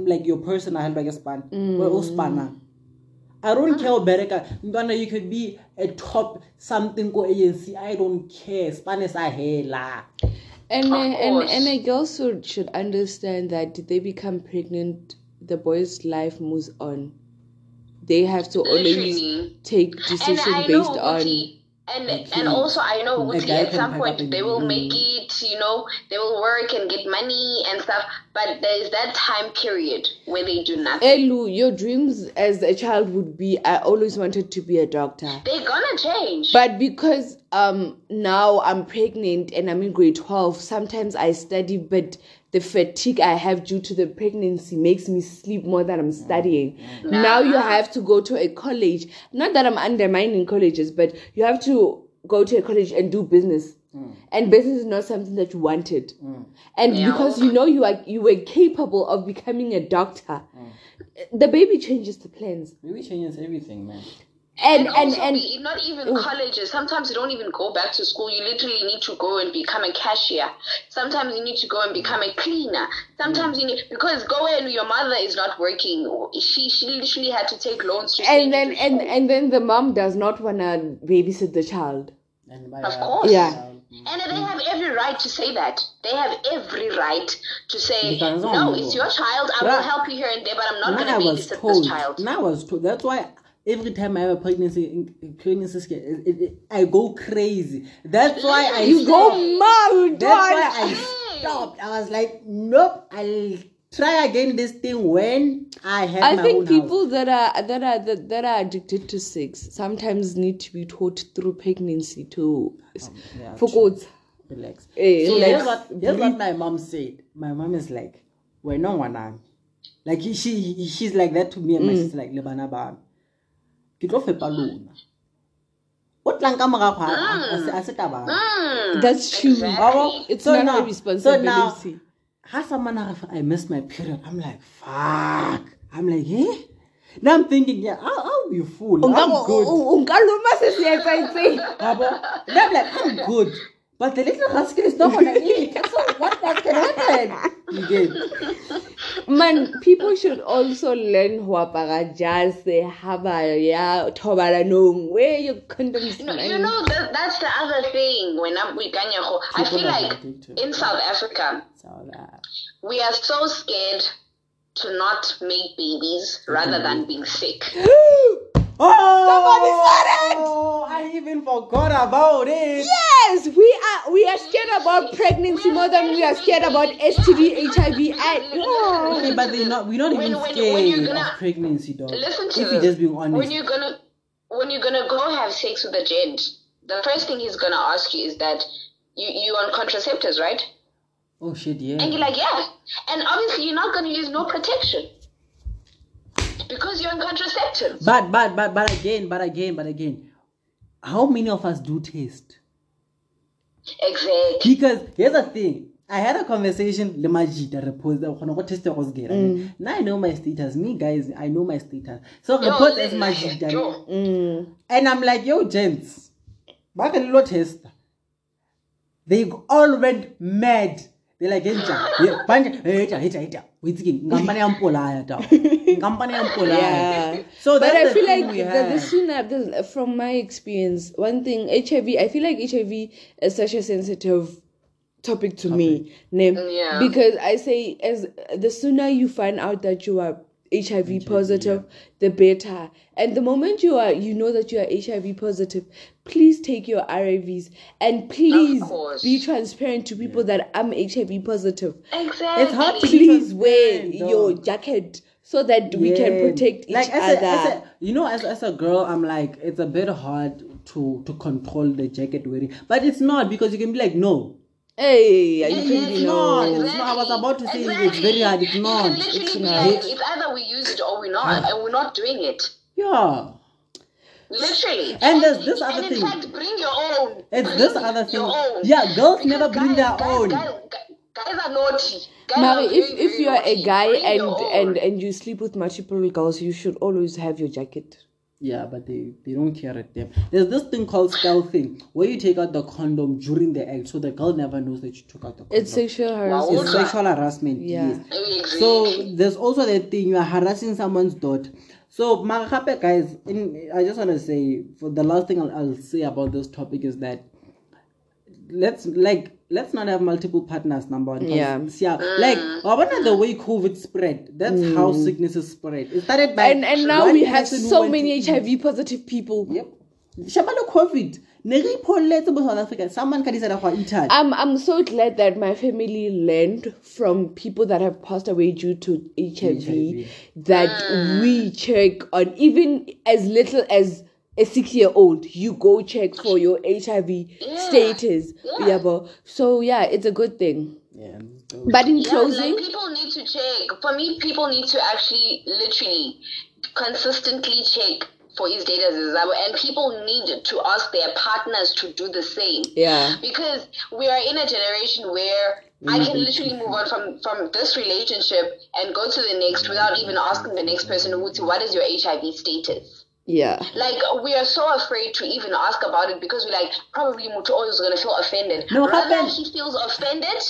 like your personal help, like a span. Well, spanner. I don't care, Bereka. Ndwana, You could be a top something go agency. I don't care. Span is a hela. And, and and a girl should, should understand that if they become pregnant, the boy's life moves on. They have to always take decision based know on. Uti, and Okay. and also I know at some point they will make it, you know, they will work and get money and stuff. But there is that time period where they do nothing. Elu, your dreams as a child would be I always wanted to be a doctor. They're gonna change. But because um now I'm pregnant and I'm in grade 12, sometimes I study, but the fatigue I have due to the pregnancy makes me sleep more than I'm studying. Mm. Mm. Now you have to go to a college. Not that I'm undermining colleges, but you have to go to a college and do business. Mm. And business is not something that you wanted. And Yeah. because you know you are you were capable of becoming a doctor, the baby changes the plans. Maybe changes everything, man. And and and also and, be, not even colleges. Sometimes you don't even go back to school. You literally need to go and become a cashier. Sometimes you need to go and become a cleaner. Sometimes you need because go and your mother is not working. She she literally had to take loans to and send then you to and and then the mom does not want to babysit the child And by Of course. Yeah. And they mm. have every right to say that. They have every right to say, no, no, it's your child. I will help you here and there, but I'm not going to was babysit told. this child. Now I was told. That's why every time I have a pregnancy, pregnancy scare, it, it, it- I go crazy. That's why I you go mad That's why. I stopped. I was like, nope. I'll try again this thing when I have I my own think house. people that are that are that, that are addicted to sex sometimes need to be taught through pregnancy to yeah, focus. relax. Eh, so relax. here's what here's what my mom said. My mom is like, "We're no one Like she she's like that to me and my Mm. sister like le bana ba me. Ke tlo fepa lona. O tlang ka morago ha- ha- ha se- ha se taba. Mm, That's true. exactly. Bravo. It's So now- a so now- responsibility. How someone have, I missed my period. I'm like, fuck. I'm like, eh? Now I'm thinking, yeah, I'll, I'll be full. I'm good. Unkaluma sesiyatsayitseng. Bravo. I'm like, I'm good. But the little rascal is not gonna eat. So what that can happen? You get Man, people should also learn ho apara jase ha ba ya thobalanong where your condoms No, you know that that's the other thing when I'm with Ganyaho. I feel like in South Africa we are so scared to not make babies rather than being sick. <gasps> <laughs> Oh! Somebody said it. Oh, I even forgot about it. Yes, we are we are scared about pregnancy more than we are scared about STD, HIV, and Okay, but they're not. We're not When- even when- scared when you're gonna- of pregnancy, dog. Listen to if this. you're just being When you're gonna when you're gonna go have sex with a gent, the first thing he's gonna ask you is that you you on contraceptives, right? oh shit, yeah. And you're like, yeah. And obviously you're not gonna use no protection. Because you're on contraceptives. But but but but again, but again, but again, how many of us do taste? Exactly. Because here's the thing. I had a conversation le majita re post khona go test go se Mm. Now I know my status. Me guys, I know my status. So Yo, report as listen, majita. Mm. And I'm like, yo, gents, back a little test. They all went mad. They're like, "Enja, <laughs> yeah, banje, heta, heta, heta. Wait again, ngampane ya mpolaya tao. Ngampane ya mpolaya." Yeah. So but that's I feel like the, the have. sooner, the, from my experience, one thing HIV, I feel like HIV is such a sensitive topic to me, name mm, Yeah. because I say as the sooner you find out that you are HIV, positive, the better. And the moment you are, you know that you are HIV positive, please take your ARVs and please be transparent to people that I'm HIV positive. Exactly. It's hard to Please wear transparent, your jacket so that we can Yeah. protect each like, as other. A, as a, you know, as, as a girl, I'm like, it's a bit hard to to control the jacket wearing, but it's not because you can be like, no, Hey, are you It's crazy? not. No. It's not. I was about to say it's very hard. It's not. It's not. like, it's either we use it or we're not, and we're not doing it. yeah. Literally. And there's this other and in thing. fact, bring your own. It's Bring this other thing. Your own. Yeah, girls Because never bring their guys, own. Guys, guys, guys are naughty. Guys Mari, are if very, if you are a guy and and and you sleep with multiple girls, you should always have your jacket. Yeah, but they, they don't care at them. There's this thing called stealthing, where you take out the condom during the act, so the girl never knows that you took out the condom. It's sexual harassment. It's sexual harassment. Yeah. Yes. So there's also the thing you are harassing someone's daughter. So Magape guys, in, I just want to say for the last thing I'll, I'll say about this topic is that let's like let's not have multiple partners number one 'cause Yeah. Uh, yeah mm. like wabona the way covid spread that's mm. how sicknesses spread it started by And and now we have so many to- HIV positive people. Yep. Shabalo COVID. Ne re ipholletse mo South Africa. Someone ka disela go Italy. I'm I'm so glad that my family learned from people that have passed away due to HIV, HIV. that we check on even as little as a six year old, you go check for your HIV status. Yeah. but so yeah, it's a good thing. Yeah. But in Yeah, closing, like people need to check. For me, people need to actually, literally, consistently check for his data and people need to ask their partners to do the same. yeah. Because we are in a generation where I can mm-hmm. literally move on from from this relationship and go to the next without even asking the next person, what is your HIV status? Yeah. Like we are so afraid to even ask about it because we're like, probably Mutu is gonna feel offended. No, Rather happen- he feels offended.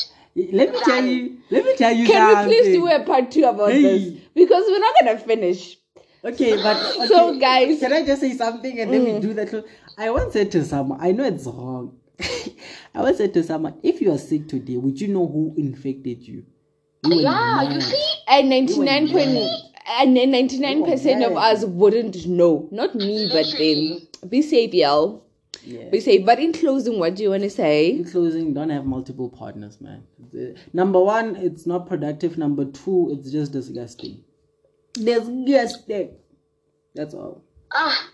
Let me tell you. Let me tell you Can we something. please do a part two about Hey. this? Because we're not gonna finish. Okay, but <laughs> okay, So, guys- can I just say something and then we mm. do that? I once said to someone, I know it's wrong. <laughs> I once said to someone, if you are sick today, would you know who infected you? You Yeah, you see? And ninety nine point and ninety nine percent of us wouldn't know. Not me, but them. Be safe, y'all. Yeah. Be safe. But in closing, what do you want to say? In closing, don't have multiple partners, man. Number one, it's not productive. Number two, it's just disgusting. Disgusting. That's all. Ah,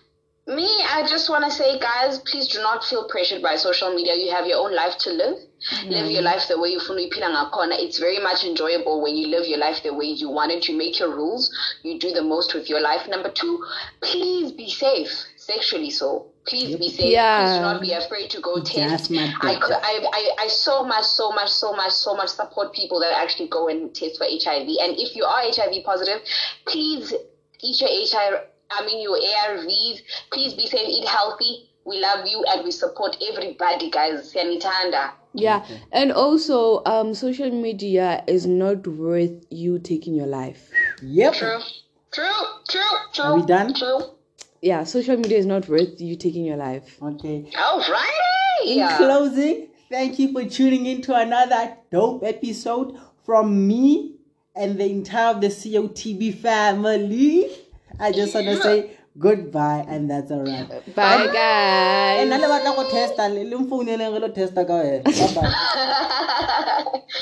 me, I just want to say, guys, please do not feel pressured by social media. You have your own life to live. Live your life the way you feel. It's very much enjoyable when you live your life the way you want it. You make your rules. You do the most with your life. Number two, please be safe sexually. So please be safe. Yeah. Please do not be afraid to go Just test. my I, daughter. I, I, I so much, so much, so much, so much support people that actually go and test for HIV. And if you are HIV positive, please eat your HIV. I mean your ARVs. Please be safe. Eat healthy. We love you and we support everybody, guys. Sanitanda. Yeah. And also, um, social media is not worth you taking your life. Yep. True. True. True. True. Are we done? True. Yeah, social media is not worth you taking your life. Okay. Alrighty. In closing, thank you for tuning in to another dope episode from me and the entire of the COTV family. I just want to say goodbye and that's all right. wrap. Bye, guys. And nale testa le le mfouneleng re lo testa ka wena. Bye bye. <laughs>